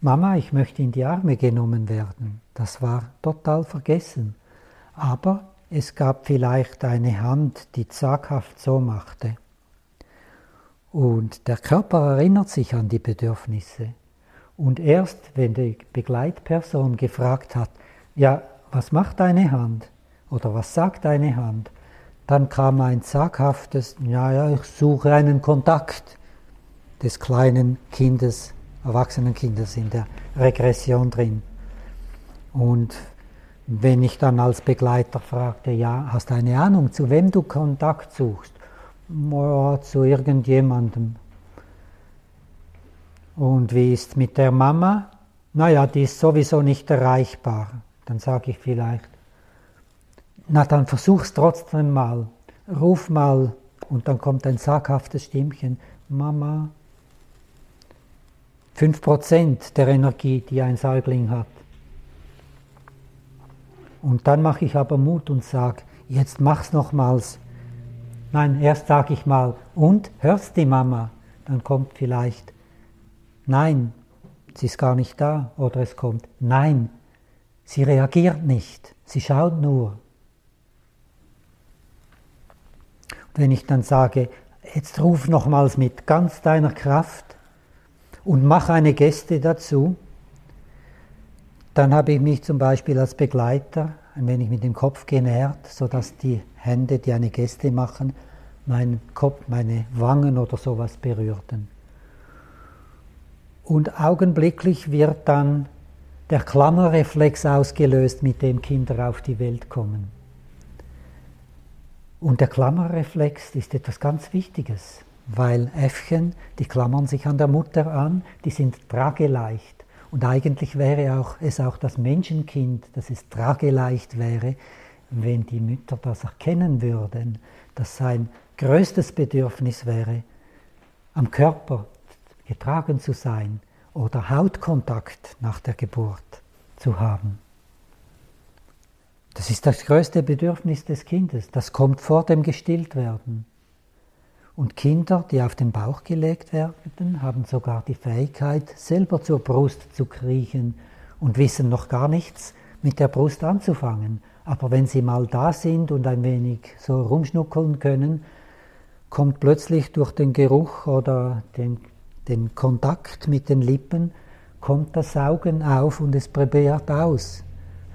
Mama, ich möchte in die Arme genommen werden. Das war total vergessen. Aber es gab vielleicht eine Hand, die zaghaft so machte. Und der Körper erinnert sich an die Bedürfnisse. Und erst wenn die Begleitperson gefragt hat, ja, was macht deine Hand? Oder was sagt deine Hand? Dann kam ein zaghaftes, ja, ja, ich suche einen Kontakt des kleinen Kindes, erwachsenen Kindes in der Regression drin. Und wenn ich dann als Begleiter fragte, ja, hast du eine Ahnung, zu wem du Kontakt suchst? Ja, zu irgendjemandem. Und wie ist mit der Mama? Naja, die ist sowieso nicht erreichbar. Dann sage ich vielleicht, na dann versuch's trotzdem mal. Ruf mal und dann kommt ein zaghaftes Stimmchen. Mama, 5% der Energie, die ein Säugling hat. Und dann mache ich aber Mut und sage, jetzt mach's nochmals. Nein, erst sage ich mal, und hörst die Mama? Dann kommt vielleicht, nein, sie ist gar nicht da. Oder es kommt, nein, sie reagiert nicht, sie schaut nur. Und wenn ich dann sage, jetzt ruf nochmals mit ganz deiner Kraft und mach eine Geste dazu, dann habe ich mich zum Beispiel als Begleiter ein wenig mit dem Kopf genährt, sodass die Hände, die eine Geste machen, meinen Kopf, meine Wangen oder sowas berührten. Und augenblicklich wird dann der Klammerreflex ausgelöst, mit dem Kinder auf die Welt kommen. Und der Klammerreflex ist etwas ganz Wichtiges, weil Äffchen, die klammern sich an der Mutter an, die sind trageleicht. Und eigentlich wäre auch, es auch das Menschenkind, dass es trageleicht wäre, wenn die Mütter das erkennen würden, dass sein größtes Bedürfnis wäre, am Körper getragen zu sein oder Hautkontakt nach der Geburt zu haben. Das ist das größte Bedürfnis des Kindes. Das kommt vor dem Gestilltwerden. Und Kinder, die auf den Bauch gelegt werden, haben sogar die Fähigkeit, selber zur Brust zu kriechen und wissen noch gar nichts mit der Brust anzufangen. Aber wenn sie mal da sind und ein wenig so rumschnuckeln können, kommt plötzlich durch den Geruch oder den, den Kontakt mit den Lippen, kommt das Saugen auf und es probiert aus.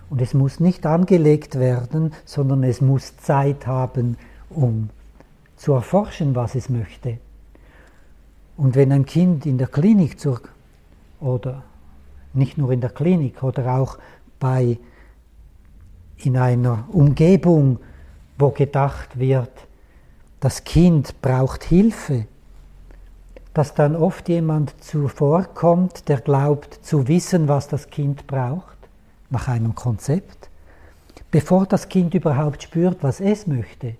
Und es muss nicht angelegt werden, sondern es muss Zeit haben, um zu erforschen, was es möchte. Und wenn ein Kind in der Klinik zur, oder nicht nur in der Klinik oder auch bei in einer Umgebung, wo gedacht wird, das Kind braucht Hilfe, dass dann oft jemand zuvorkommt, der glaubt zu wissen, was das Kind braucht, nach einem Konzept, bevor das Kind überhaupt spürt, was es möchte.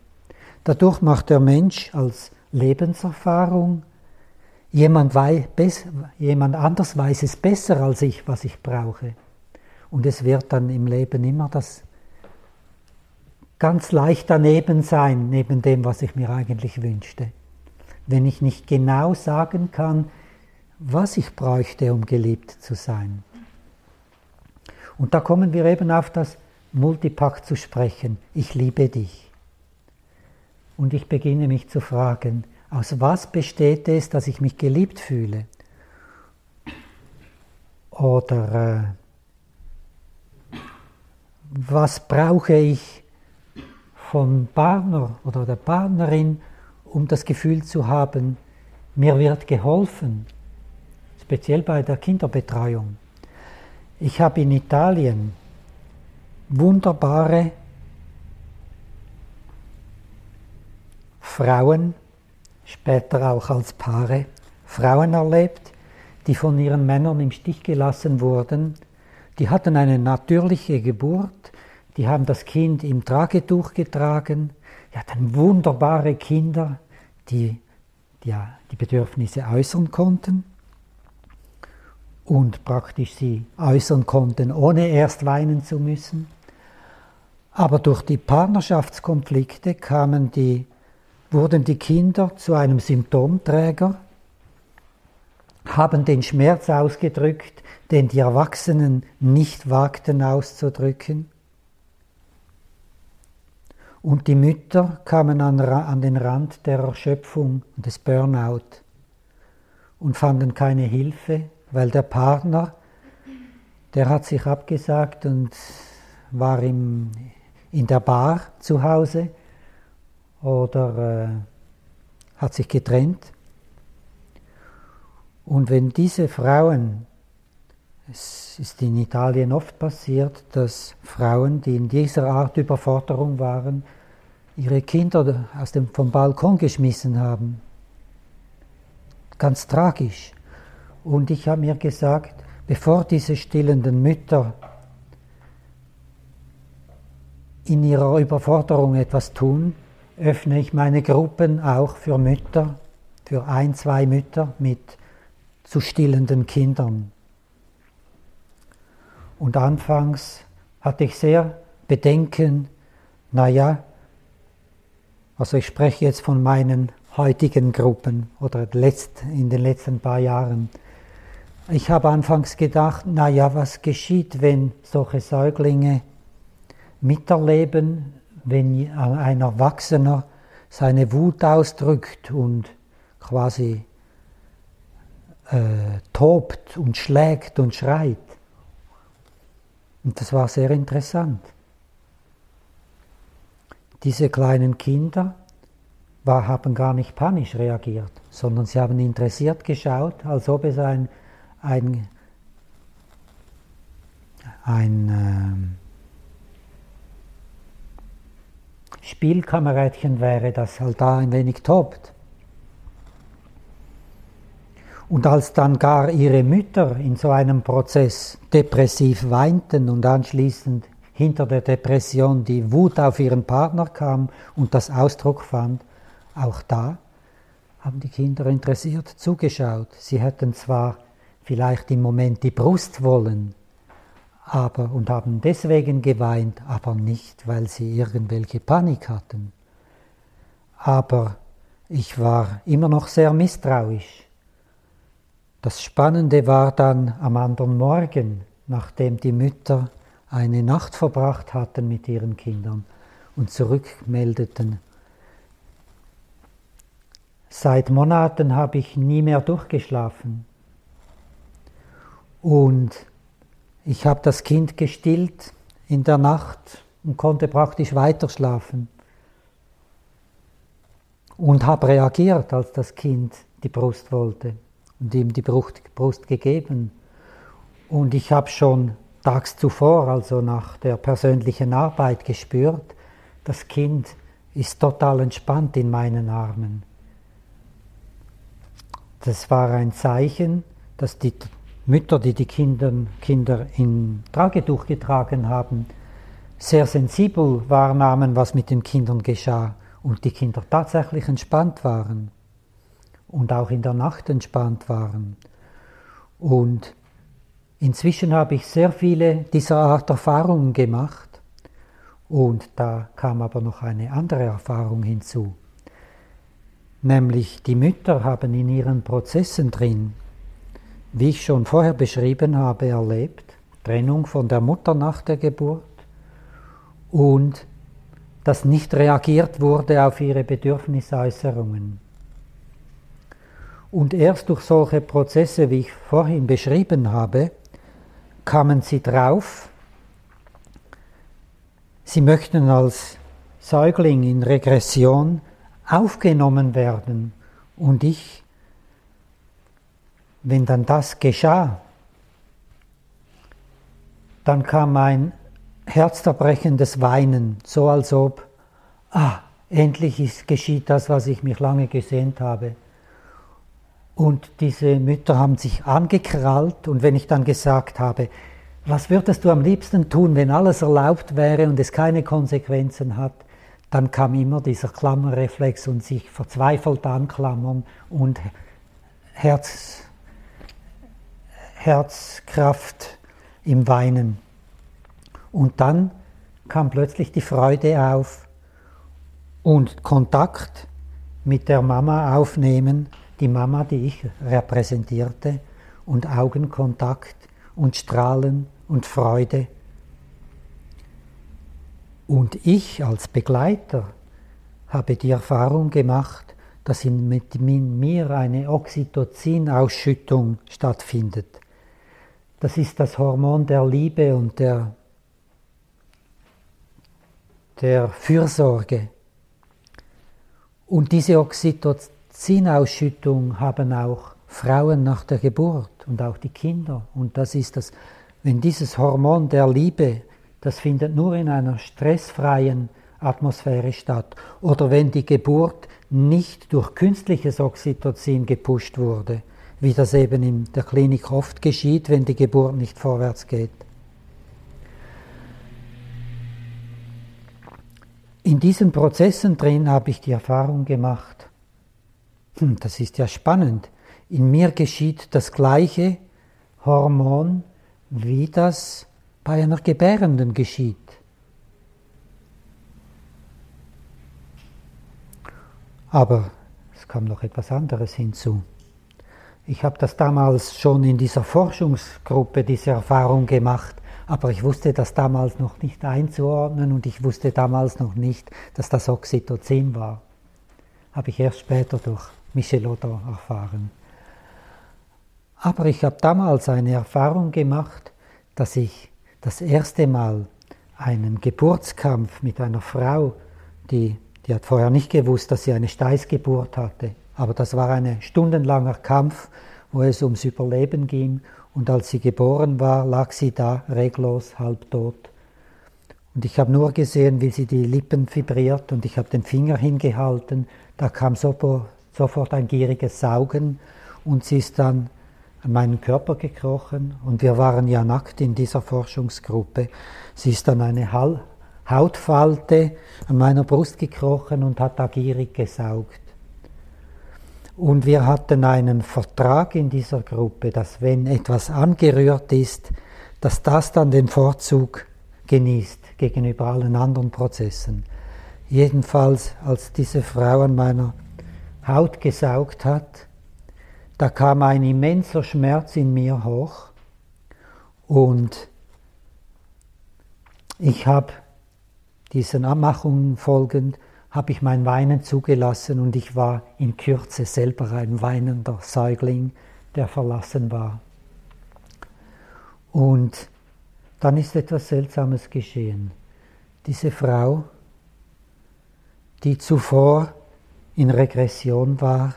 Dadurch macht der Mensch als Lebenserfahrung, jemand, weiß, jemand anders weiß es besser als ich, was ich brauche. Und es wird dann im Leben immer das ganz leicht daneben sein, neben dem, was ich mir eigentlich wünschte. Wenn ich nicht genau sagen kann, was ich bräuchte, um geliebt zu sein. Und da kommen wir eben auf das Multipack zu sprechen. Ich liebe dich. Und ich beginne mich zu fragen, aus was besteht es, dass ich mich geliebt fühle? Oder äh, was brauche ich, vom Partner oder der Partnerin, um das Gefühl zu haben, mir wird geholfen, speziell bei der Kinderbetreuung. Ich habe in Italien wunderbare Frauen, später auch als Paare, Frauen erlebt, die von ihren Männern im Stich gelassen wurden. Die hatten eine natürliche Geburt, die haben das Kind im Tragetuch getragen, die hatten wunderbare Kinder, die, die die Bedürfnisse äußern konnten und praktisch sie äußern konnten, ohne erst weinen zu müssen. Aber durch die Partnerschaftskonflikte kamen die, wurden die Kinder zu einem Symptomträger, haben den Schmerz ausgedrückt, den die Erwachsenen nicht wagten auszudrücken. Und die Mütter kamen an, an den Rand der Erschöpfung und des Burnout und fanden keine Hilfe, weil der Partner, der hat sich abgesagt und war im, in der Bar zu Hause oder äh, hat sich getrennt. Und wenn diese Frauen, es ist in Italien oft passiert, dass Frauen, die in dieser Art Überforderung waren, ihre Kinder aus dem, vom Balkon geschmissen haben. Ganz tragisch. Und ich habe mir gesagt, bevor diese stillenden Mütter in ihrer Überforderung etwas tun, öffne ich meine Gruppen auch für Mütter, für ein, zwei Mütter mit zu stillenden Kindern. Und anfangs hatte ich sehr Bedenken, naja, also ich spreche jetzt von meinen heutigen Gruppen oder in den letzten paar Jahren. Ich habe anfangs gedacht, naja, was geschieht, wenn solche Säuglinge miterleben, wenn ein Erwachsener seine Wut ausdrückt und quasi äh, tobt und schlägt und schreit. Und das war sehr interessant. Diese kleinen Kinder war, haben gar nicht panisch reagiert, sondern sie haben interessiert geschaut, als ob es ein, ein, ein äh, Spielkamerädchen wäre, das halt da ein wenig tobt. Und als dann gar ihre Mütter in so einem Prozess depressiv weinten und anschließend hinter der Depression die Wut auf ihren Partner kam und das Ausdruck fand, auch da haben die Kinder interessiert zugeschaut. Sie hätten zwar vielleicht im Moment die Brust wollen, aber und haben deswegen geweint, aber nicht, weil sie irgendwelche Panik hatten. Aber ich war immer noch sehr misstrauisch. Das Spannende war dann am anderen Morgen, nachdem die Mütter eine Nacht verbracht hatten mit ihren Kindern und zurückmeldeten, Seit Monaten habe ich nie mehr durchgeschlafen. Und ich habe das Kind gestillt in der Nacht und konnte praktisch weiter schlafen. Und habe reagiert, als das Kind die Brust wollte und ihm die Brust gegeben. Und ich habe schon tags zuvor, also nach der persönlichen Arbeit, gespürt, das Kind ist total entspannt in meinen Armen. Das war ein Zeichen, dass die Mütter, die die Kinder, Kinder in Tragetuch getragen haben, sehr sensibel wahrnahmen, was mit den Kindern geschah und die Kinder tatsächlich entspannt waren und auch in der Nacht entspannt waren. Und inzwischen habe ich sehr viele dieser Art Erfahrungen gemacht und da kam aber noch eine andere Erfahrung hinzu. Nämlich die Mütter haben in ihren Prozessen drin, wie ich schon vorher beschrieben habe, erlebt, Trennung von der Mutter nach der Geburt und dass nicht reagiert wurde auf ihre Bedürfnisäußerungen. Und erst durch solche Prozesse, wie ich vorhin beschrieben habe, kamen sie drauf, sie möchten als Säugling in Regression aufgenommen werden. Und ich, wenn dann das geschah, dann kam ein herzerbrechendes Weinen, so als ob, ah, endlich ist, geschieht das, was ich mich lange gesehnt habe. Und diese Mütter haben sich angekrallt und wenn ich dann gesagt habe, was würdest du am liebsten tun, wenn alles erlaubt wäre und es keine Konsequenzen hat, dann kam immer dieser Klammerreflex und sich verzweifelt anklammern und Herz, Herzkraft im Weinen. Und dann kam plötzlich die Freude auf und Kontakt mit der Mama aufnehmen, die Mama, die ich repräsentierte, und Augenkontakt und Strahlen und Freude und ich als Begleiter habe die Erfahrung gemacht, dass in, mir eine Oxytocin-Ausschüttung stattfindet. Das ist das Hormon der Liebe und der, der Fürsorge. Und diese Oxytocin-Ausschüttung haben auch Frauen nach der Geburt und auch die Kinder. Und das ist das, wenn dieses Hormon der Liebe das findet nur in einer stressfreien Atmosphäre statt. Oder wenn die Geburt nicht durch künstliches Oxytocin gepusht wurde, wie das eben in der Klinik oft geschieht, wenn die Geburt nicht vorwärts geht. In diesen Prozessen drin habe ich die Erfahrung gemacht, hm, das ist ja spannend, in mir geschieht das gleiche Hormon wie das bei einer Gebärenden geschieht. Aber es kam noch etwas anderes hinzu. Ich habe das damals schon in dieser Forschungsgruppe, diese Erfahrung gemacht, aber ich wusste das damals noch nicht einzuordnen und ich wusste damals noch nicht, dass das Oxytocin war. Habe ich erst später durch Michelotto erfahren. Aber ich habe damals eine Erfahrung gemacht, dass ich das erste Mal einen Geburtskampf mit einer Frau, die, die hat vorher nicht gewusst, dass sie eine Steißgeburt hatte, aber das war ein stundenlanger Kampf wo es ums Überleben ging. Und als sie geboren war, lag sie da reglos, halbtot. Und ich habe nur gesehen, wie sie die Lippen vibriert und ich habe den Finger hingehalten. Da kam sofort ein gieriges Saugen und sie ist dann an meinen Körper gekrochen und wir waren ja nackt in dieser Forschungsgruppe. Sie ist dann eine Hautfalte an meiner Brust gekrochen und hat da gierig gesaugt. Und wir hatten einen Vertrag in dieser Gruppe, dass wenn etwas angerührt ist, dass das dann den Vorzug genießt gegenüber allen anderen Prozessen. Jedenfalls, als diese Frau an meiner Haut gesaugt hat, da kam ein immenser Schmerz in mir hoch und ich habe diesen Anmachungen folgend, habe ich mein Weinen zugelassen und ich war in Kürze selber ein weinender Säugling, der verlassen war. Und dann ist etwas Seltsames geschehen. Diese Frau, die zuvor in Regression war,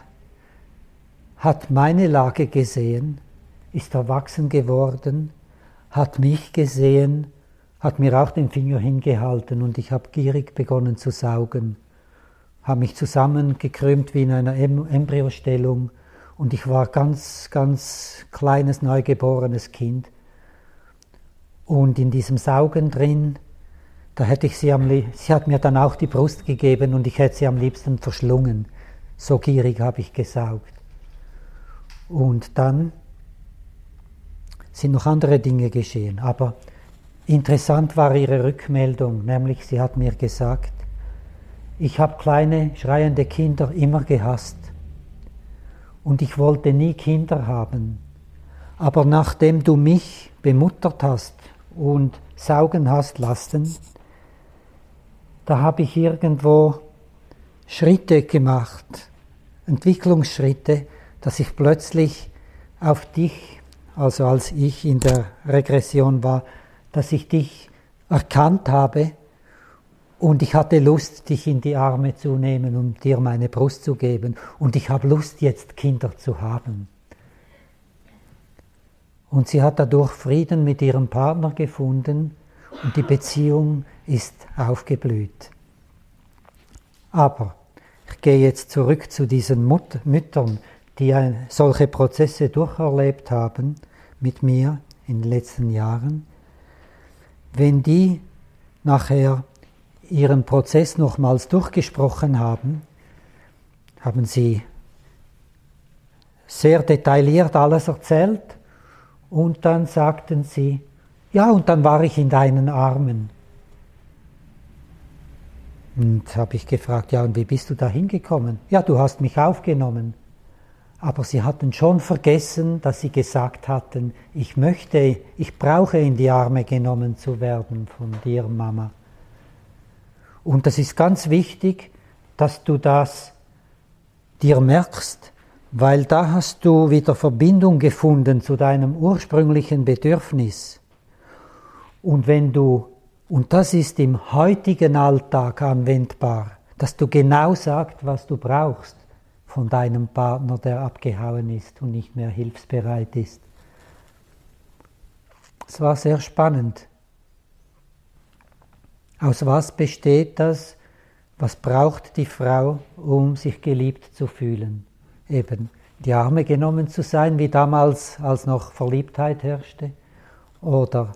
hat meine Lage gesehen, ist erwachsen geworden, hat mich gesehen, hat mir auch den Finger hingehalten und ich habe gierig begonnen zu saugen, habe mich zusammengekrümmt wie in einer Embryostellung und ich war ganz, ganz kleines, neugeborenes Kind. Und in diesem Saugen drin, da hätte ich sie am sie hat mir dann auch die Brust gegeben und ich hätte sie am liebsten verschlungen. So gierig habe ich gesaugt. Und dann sind noch andere Dinge geschehen. Aber interessant war ihre Rückmeldung, nämlich sie hat mir gesagt, ich habe kleine schreiende Kinder immer gehasst und ich wollte nie Kinder haben. Aber nachdem du mich bemuttert hast und saugen hast lassen, da habe ich irgendwo Schritte gemacht, Entwicklungsschritte, dass ich plötzlich auf dich, also als ich in der Regression war, dass ich dich erkannt habe und ich hatte Lust, dich in die Arme zu nehmen und dir meine Brust zu geben. Und ich habe Lust, jetzt Kinder zu haben. Und sie hat dadurch Frieden mit ihrem Partner gefunden und die Beziehung ist aufgeblüht. Aber ich gehe jetzt zurück zu diesen Mut Müttern, die solche Prozesse durcherlebt haben mit mir in den letzten Jahren. Wenn die nachher ihren Prozess nochmals durchgesprochen haben, haben sie sehr detailliert alles erzählt und dann sagten sie, ja, und dann war ich in deinen Armen. Und habe ich gefragt, ja, und wie bist du da hingekommen? Ja, du hast mich aufgenommen. Aber sie hatten schon vergessen, dass sie gesagt hatten, ich möchte, ich brauche in die Arme genommen zu werden von dir, Mama. Und das ist ganz wichtig, dass du das dir merkst, weil da hast du wieder Verbindung gefunden zu deinem ursprünglichen Bedürfnis. Und wenn du, und das ist im heutigen Alltag anwendbar, dass du genau sagst, was du brauchst von deinem Partner, der abgehauen ist und nicht mehr hilfsbereit ist. Es war sehr spannend. Aus was besteht das? Was braucht die Frau, um sich geliebt zu fühlen? Eben die Arme genommen zu sein, wie damals, als noch Verliebtheit herrschte, oder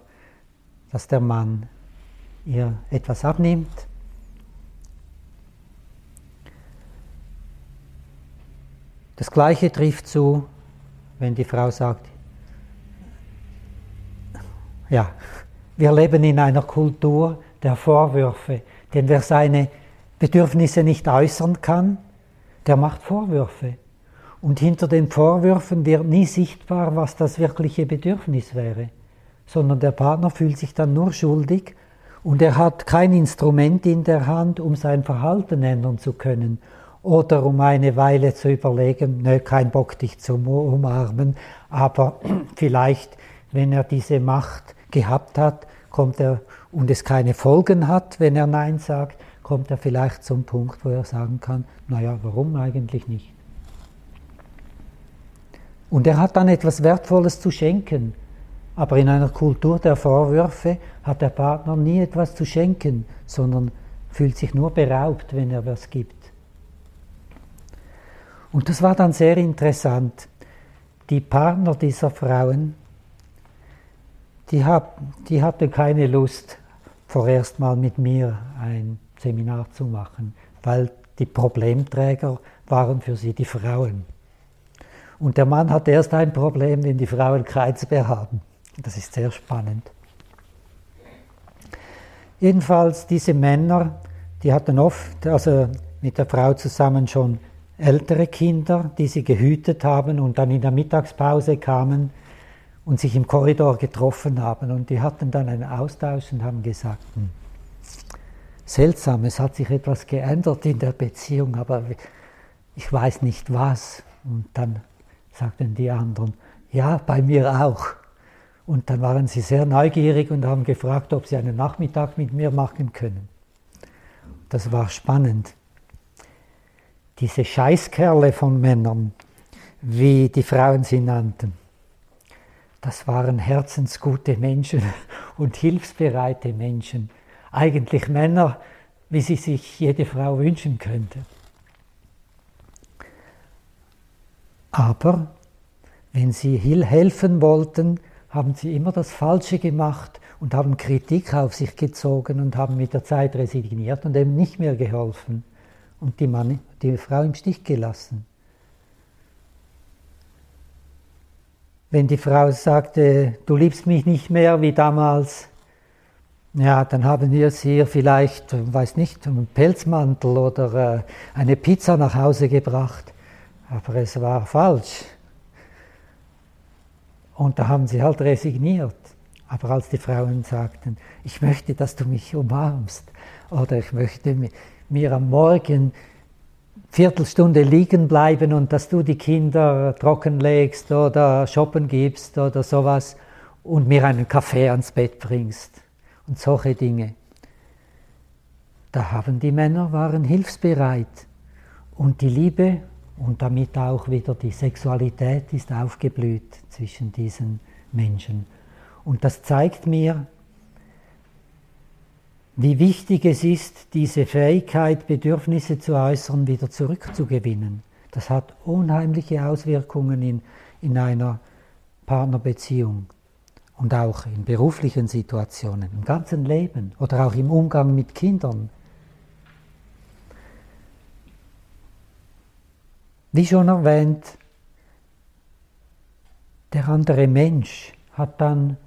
dass der Mann ihr etwas abnimmt. Das Gleiche trifft zu, wenn die Frau sagt, ja, wir leben in einer Kultur der Vorwürfe, denn wer seine Bedürfnisse nicht äußern kann, der macht Vorwürfe. Und hinter den Vorwürfen wird nie sichtbar, was das wirkliche Bedürfnis wäre sondern der Partner fühlt sich dann nur schuldig und er hat kein Instrument in der Hand, um sein Verhalten ändern zu können oder um eine Weile zu überlegen, nö, kein Bock dich zu umarmen, aber vielleicht, wenn er diese Macht gehabt hat, kommt er und es keine Folgen hat, wenn er Nein sagt, kommt er vielleicht zum Punkt, wo er sagen kann, naja, warum eigentlich nicht? Und er hat dann etwas Wertvolles zu schenken. Aber in einer Kultur der Vorwürfe hat der Partner nie etwas zu schenken, sondern fühlt sich nur beraubt, wenn er was gibt. Und das war dann sehr interessant. Die Partner dieser Frauen, die, hab, die hatten keine Lust, vorerst mal mit mir ein Seminar zu machen, weil die Problemträger waren für sie die Frauen. Und der Mann hat erst ein Problem, wenn die Frauen Kreuzbär haben. Das ist sehr spannend. Jedenfalls diese Männer, die hatten oft, also mit der Frau zusammen schon ältere Kinder, die sie gehütet haben und dann in der Mittagspause kamen und sich im Korridor getroffen haben. Und die hatten dann einen Austausch und haben gesagt, hm, seltsam, es hat sich etwas geändert in der Beziehung, aber ich weiß nicht was. Und dann sagten die anderen, ja, bei mir auch. Und dann waren sie sehr neugierig und haben gefragt, ob sie einen Nachmittag mit mir machen können. Das war spannend. Diese Scheißkerle von Männern, wie die Frauen sie nannten, das waren herzensgute Menschen und hilfsbereite Menschen. Eigentlich Männer, wie sie sich jede Frau wünschen könnte. Aber wenn sie helfen wollten, haben sie immer das Falsche gemacht und haben Kritik auf sich gezogen und haben mit der Zeit resigniert und eben nicht mehr geholfen und die, Mann, die Frau im Stich gelassen. Wenn die Frau sagte, du liebst mich nicht mehr wie damals, ja, dann haben wir sie vielleicht, weiß nicht, einen Pelzmantel oder äh, eine Pizza nach Hause gebracht. Aber es war falsch. Und da haben sie halt resigniert. Aber als die Frauen sagten, ich möchte, dass du mich umarmst oder ich möchte mir am Morgen Viertelstunde liegen bleiben und dass du die Kinder trockenlegst oder shoppen gibst oder sowas und mir einen Kaffee ans Bett bringst und solche Dinge. Da haben die Männer waren hilfsbereit und die Liebe und damit auch wieder die Sexualität ist aufgeblüht zwischen diesen Menschen. Und das zeigt mir, wie wichtig es ist, diese Fähigkeit, Bedürfnisse zu äußern, wieder zurückzugewinnen. Das hat unheimliche Auswirkungen in, in einer Partnerbeziehung und auch in beruflichen Situationen, im ganzen Leben oder auch im Umgang mit Kindern. Wie schon erwähnt, der andere Mensch hat dann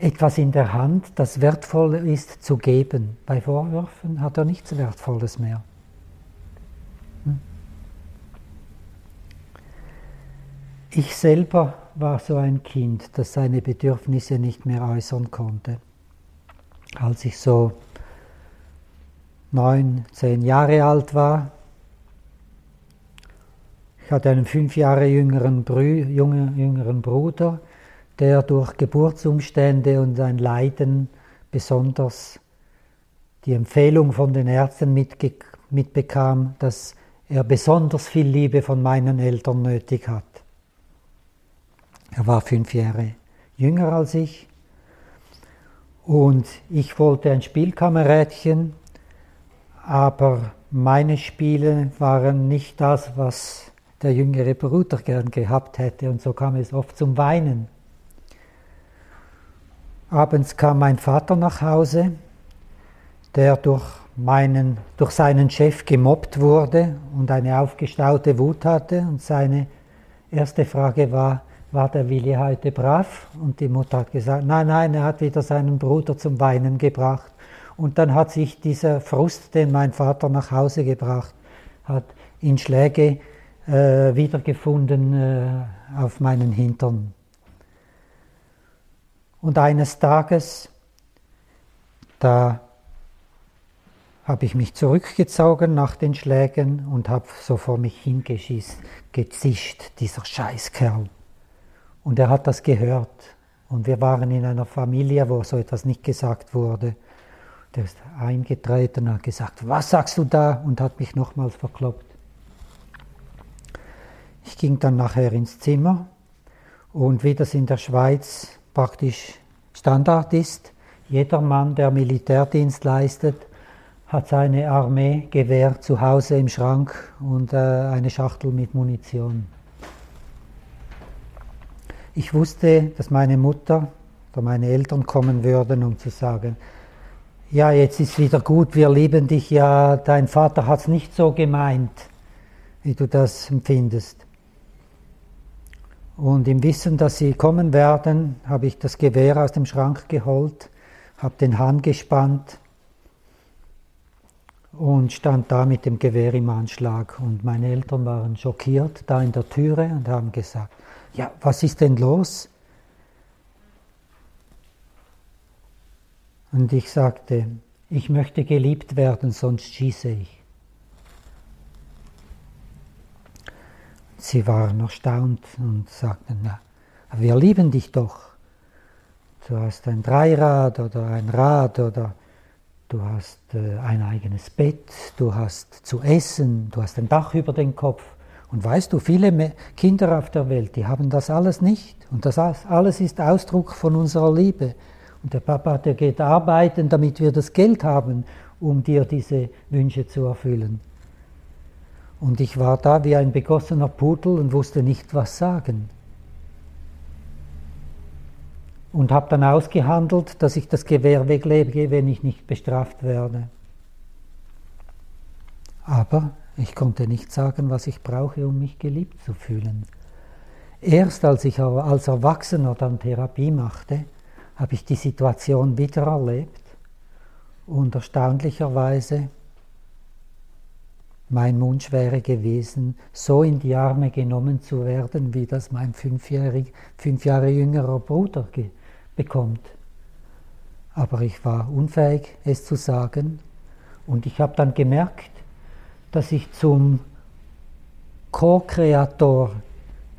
etwas in der Hand, das wertvoll ist zu geben. Bei Vorwürfen hat er nichts Wertvolles mehr. Hm? Ich selber war so ein Kind, das seine Bedürfnisse nicht mehr äußern konnte. Als ich so neun, zehn Jahre alt war, ich hatte einen fünf Jahre jüngeren, Brü jüngeren Bruder, der durch Geburtsumstände und sein Leiden besonders die Empfehlung von den Ärzten mitbekam, dass er besonders viel Liebe von meinen Eltern nötig hat. Er war fünf Jahre jünger als ich und ich wollte ein Spielkamerädchen, aber meine Spiele waren nicht das, was der jüngere Bruder gern gehabt hätte und so kam es oft zum Weinen. Abends kam mein Vater nach Hause, der durch, meinen, durch seinen Chef gemobbt wurde und eine aufgestaute Wut hatte und seine erste Frage war, war der Willi heute brav? Und die Mutter hat gesagt, nein, nein, er hat wieder seinen Bruder zum Weinen gebracht. Und dann hat sich dieser Frust, den mein Vater nach Hause gebracht hat, in Schläge äh, wiedergefunden äh, auf meinen Hintern. Und eines Tages, da habe ich mich zurückgezogen nach den Schlägen und habe so vor mich hingezischt, dieser Scheißkerl. Und er hat das gehört. Und wir waren in einer Familie, wo so etwas nicht gesagt wurde. Der ist eingetreten und hat gesagt, was sagst du da? Und hat mich nochmals verkloppt. Ich ging dann nachher ins Zimmer und wie das in der Schweiz praktisch Standard ist, jeder Mann, der Militärdienst leistet, hat seine Armeegewehr zu Hause im Schrank und äh, eine Schachtel mit Munition. Ich wusste, dass meine Mutter oder meine Eltern kommen würden, um zu sagen, ja, jetzt ist wieder gut, wir lieben dich, ja, dein Vater hat es nicht so gemeint, wie du das empfindest. Und im Wissen, dass sie kommen werden, habe ich das Gewehr aus dem Schrank geholt, habe den Hahn gespannt und stand da mit dem Gewehr im Anschlag. Und meine Eltern waren schockiert da in der Türe und haben gesagt, ja, was ist denn los? Und ich sagte, ich möchte geliebt werden, sonst schieße ich. Sie waren erstaunt und sagten, na, wir lieben dich doch. Du hast ein Dreirad oder ein Rad oder du hast äh, ein eigenes Bett, du hast zu essen, du hast ein Dach über den Kopf. Und weißt du, viele Kinder auf der Welt, die haben das alles nicht. Und das alles ist Ausdruck von unserer Liebe. Und der Papa, der geht arbeiten, damit wir das Geld haben, um dir diese Wünsche zu erfüllen. Und ich war da wie ein begossener Pudel und wusste nicht, was sagen. Und habe dann ausgehandelt, dass ich das Gewehr weglege, wenn ich nicht bestraft werde. Aber ich konnte nicht sagen, was ich brauche, um mich geliebt zu fühlen. Erst als ich als Erwachsener dann Therapie machte, habe ich die Situation wieder erlebt und erstaunlicherweise mein Wunsch wäre gewesen, so in die Arme genommen zu werden, wie das mein fünfjährig, fünf Jahre jüngerer Bruder bekommt. Aber ich war unfähig, es zu sagen. Und ich habe dann gemerkt, dass ich zum Co-Kreator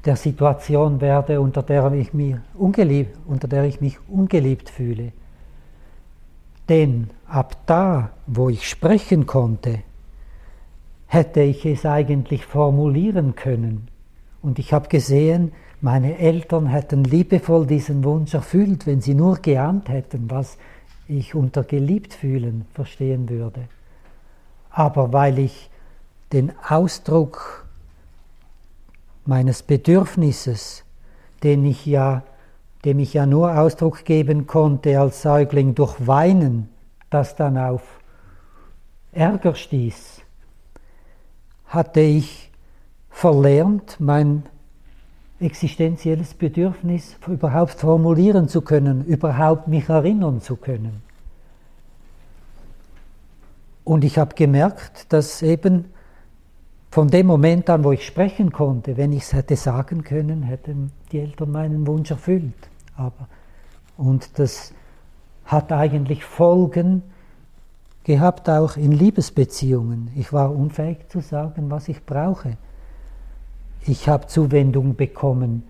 der Situation werde, unter der, ich mich ungeliebt, unter der ich mich ungeliebt fühle. Denn ab da, wo ich sprechen konnte, hätte ich es eigentlich formulieren können. Und ich habe gesehen, meine Eltern hätten liebevoll diesen Wunsch erfüllt, wenn sie nur geahnt hätten, was ich unter geliebt fühlen verstehen würde. Aber weil ich den Ausdruck meines Bedürfnisses, den ich ja, dem ich ja nur Ausdruck geben konnte als Säugling durch Weinen, das dann auf Ärger stieß, hatte ich verlernt, mein existenzielles Bedürfnis überhaupt formulieren zu können, überhaupt mich erinnern zu können. Und ich habe gemerkt, dass eben von dem Moment an, wo ich sprechen konnte, wenn ich es hätte sagen können, hätten die Eltern meinen Wunsch erfüllt. Aber, und das hat eigentlich Folgen gehabt, auch in Liebesbeziehungen. Ich war unfähig zu sagen, was ich brauche. Ich habe Zuwendung bekommen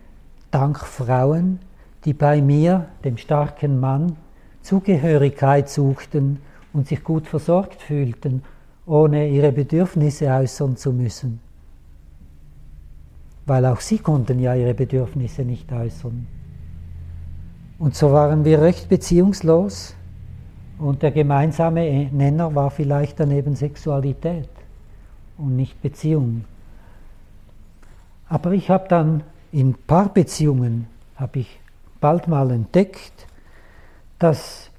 dank Frauen, die bei mir, dem starken Mann, Zugehörigkeit suchten und sich gut versorgt fühlten, ohne ihre Bedürfnisse äußern zu müssen. Weil auch sie konnten ja ihre Bedürfnisse nicht äußern. Und so waren wir recht beziehungslos und der gemeinsame Nenner war vielleicht daneben Sexualität und nicht Beziehung. Aber ich habe dann in Paarbeziehungen habe ich bald mal entdeckt, dass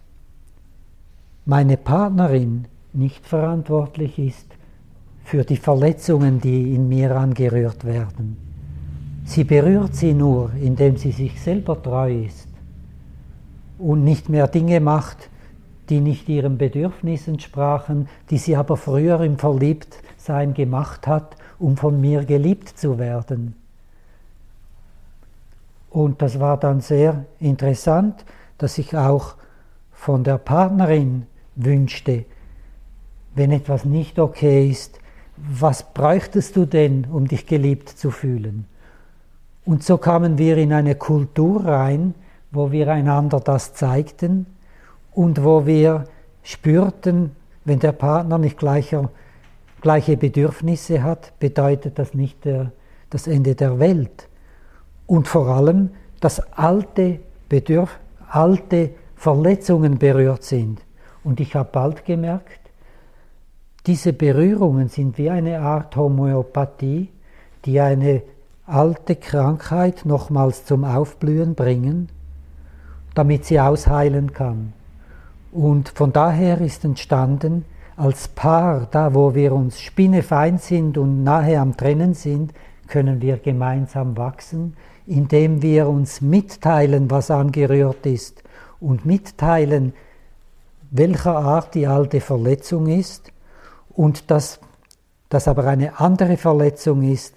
meine Partnerin nicht verantwortlich ist für die Verletzungen, die in mir angerührt werden. Sie berührt sie nur, indem sie sich selber treu ist und nicht mehr Dinge macht, die nicht ihren Bedürfnissen entsprachen, die sie aber früher im Verliebtsein gemacht hat, um von mir geliebt zu werden. Und das war dann sehr interessant, dass ich auch von der Partnerin wünschte, wenn etwas nicht okay ist, was bräuchtest du denn, um dich geliebt zu fühlen? Und so kamen wir in eine Kultur rein, wo wir einander das zeigten und wo wir spürten, wenn der Partner nicht gleicher, gleiche Bedürfnisse hat, bedeutet das nicht der, das Ende der Welt und vor allem, dass alte, Bedürf alte Verletzungen berührt sind. Und ich habe bald gemerkt, diese Berührungen sind wie eine Art Homöopathie, die eine alte Krankheit nochmals zum Aufblühen bringen, damit sie ausheilen kann. Und von daher ist entstanden, als Paar, da wo wir uns spinnefeind sind und nahe am Trennen sind, können wir gemeinsam wachsen, indem wir uns mitteilen, was angerührt ist und mitteilen, welcher Art die alte Verletzung ist und dass das aber eine andere Verletzung ist,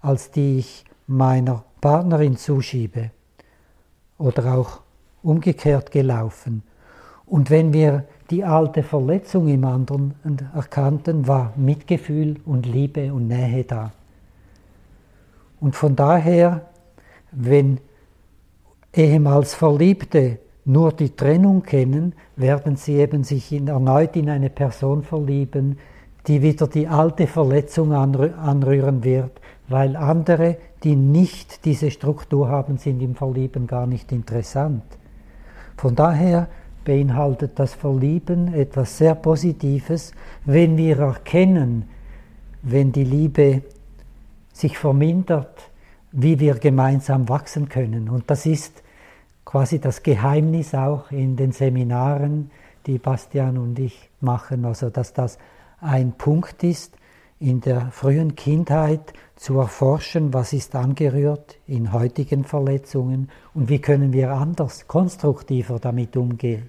als die ich meiner Partnerin zuschiebe oder auch umgekehrt gelaufen. Und wenn wir die alte Verletzung im anderen erkannten, war Mitgefühl und Liebe und Nähe da. Und von daher, wenn ehemals Verliebte nur die Trennung kennen, werden sie eben sich in, erneut in eine Person verlieben, die wieder die alte Verletzung anrühren wird, weil andere, die nicht diese Struktur haben, sind im Verlieben gar nicht interessant. Von daher beinhaltet das Verlieben etwas sehr Positives, wenn wir erkennen, wenn die Liebe sich vermindert, wie wir gemeinsam wachsen können. Und das ist quasi das Geheimnis auch in den Seminaren, die Bastian und ich machen, also dass das ein Punkt ist, in der frühen Kindheit zu erforschen, was ist angerührt in heutigen Verletzungen und wie können wir anders, konstruktiver damit umgehen,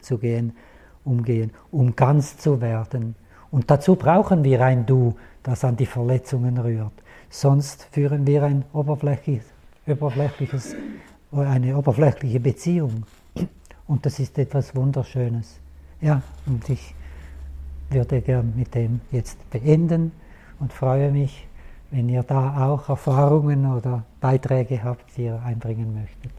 umgehen, um ganz zu werden. Und dazu brauchen wir ein Du, das an die Verletzungen rührt. Sonst führen wir ein oberflächliches, oberflächliches, eine oberflächliche Beziehung. Und das ist etwas Wunderschönes. Ja, und ich würde gern mit dem jetzt beenden und freue mich, wenn ihr da auch Erfahrungen oder Beiträge habt, die ihr einbringen möchtet.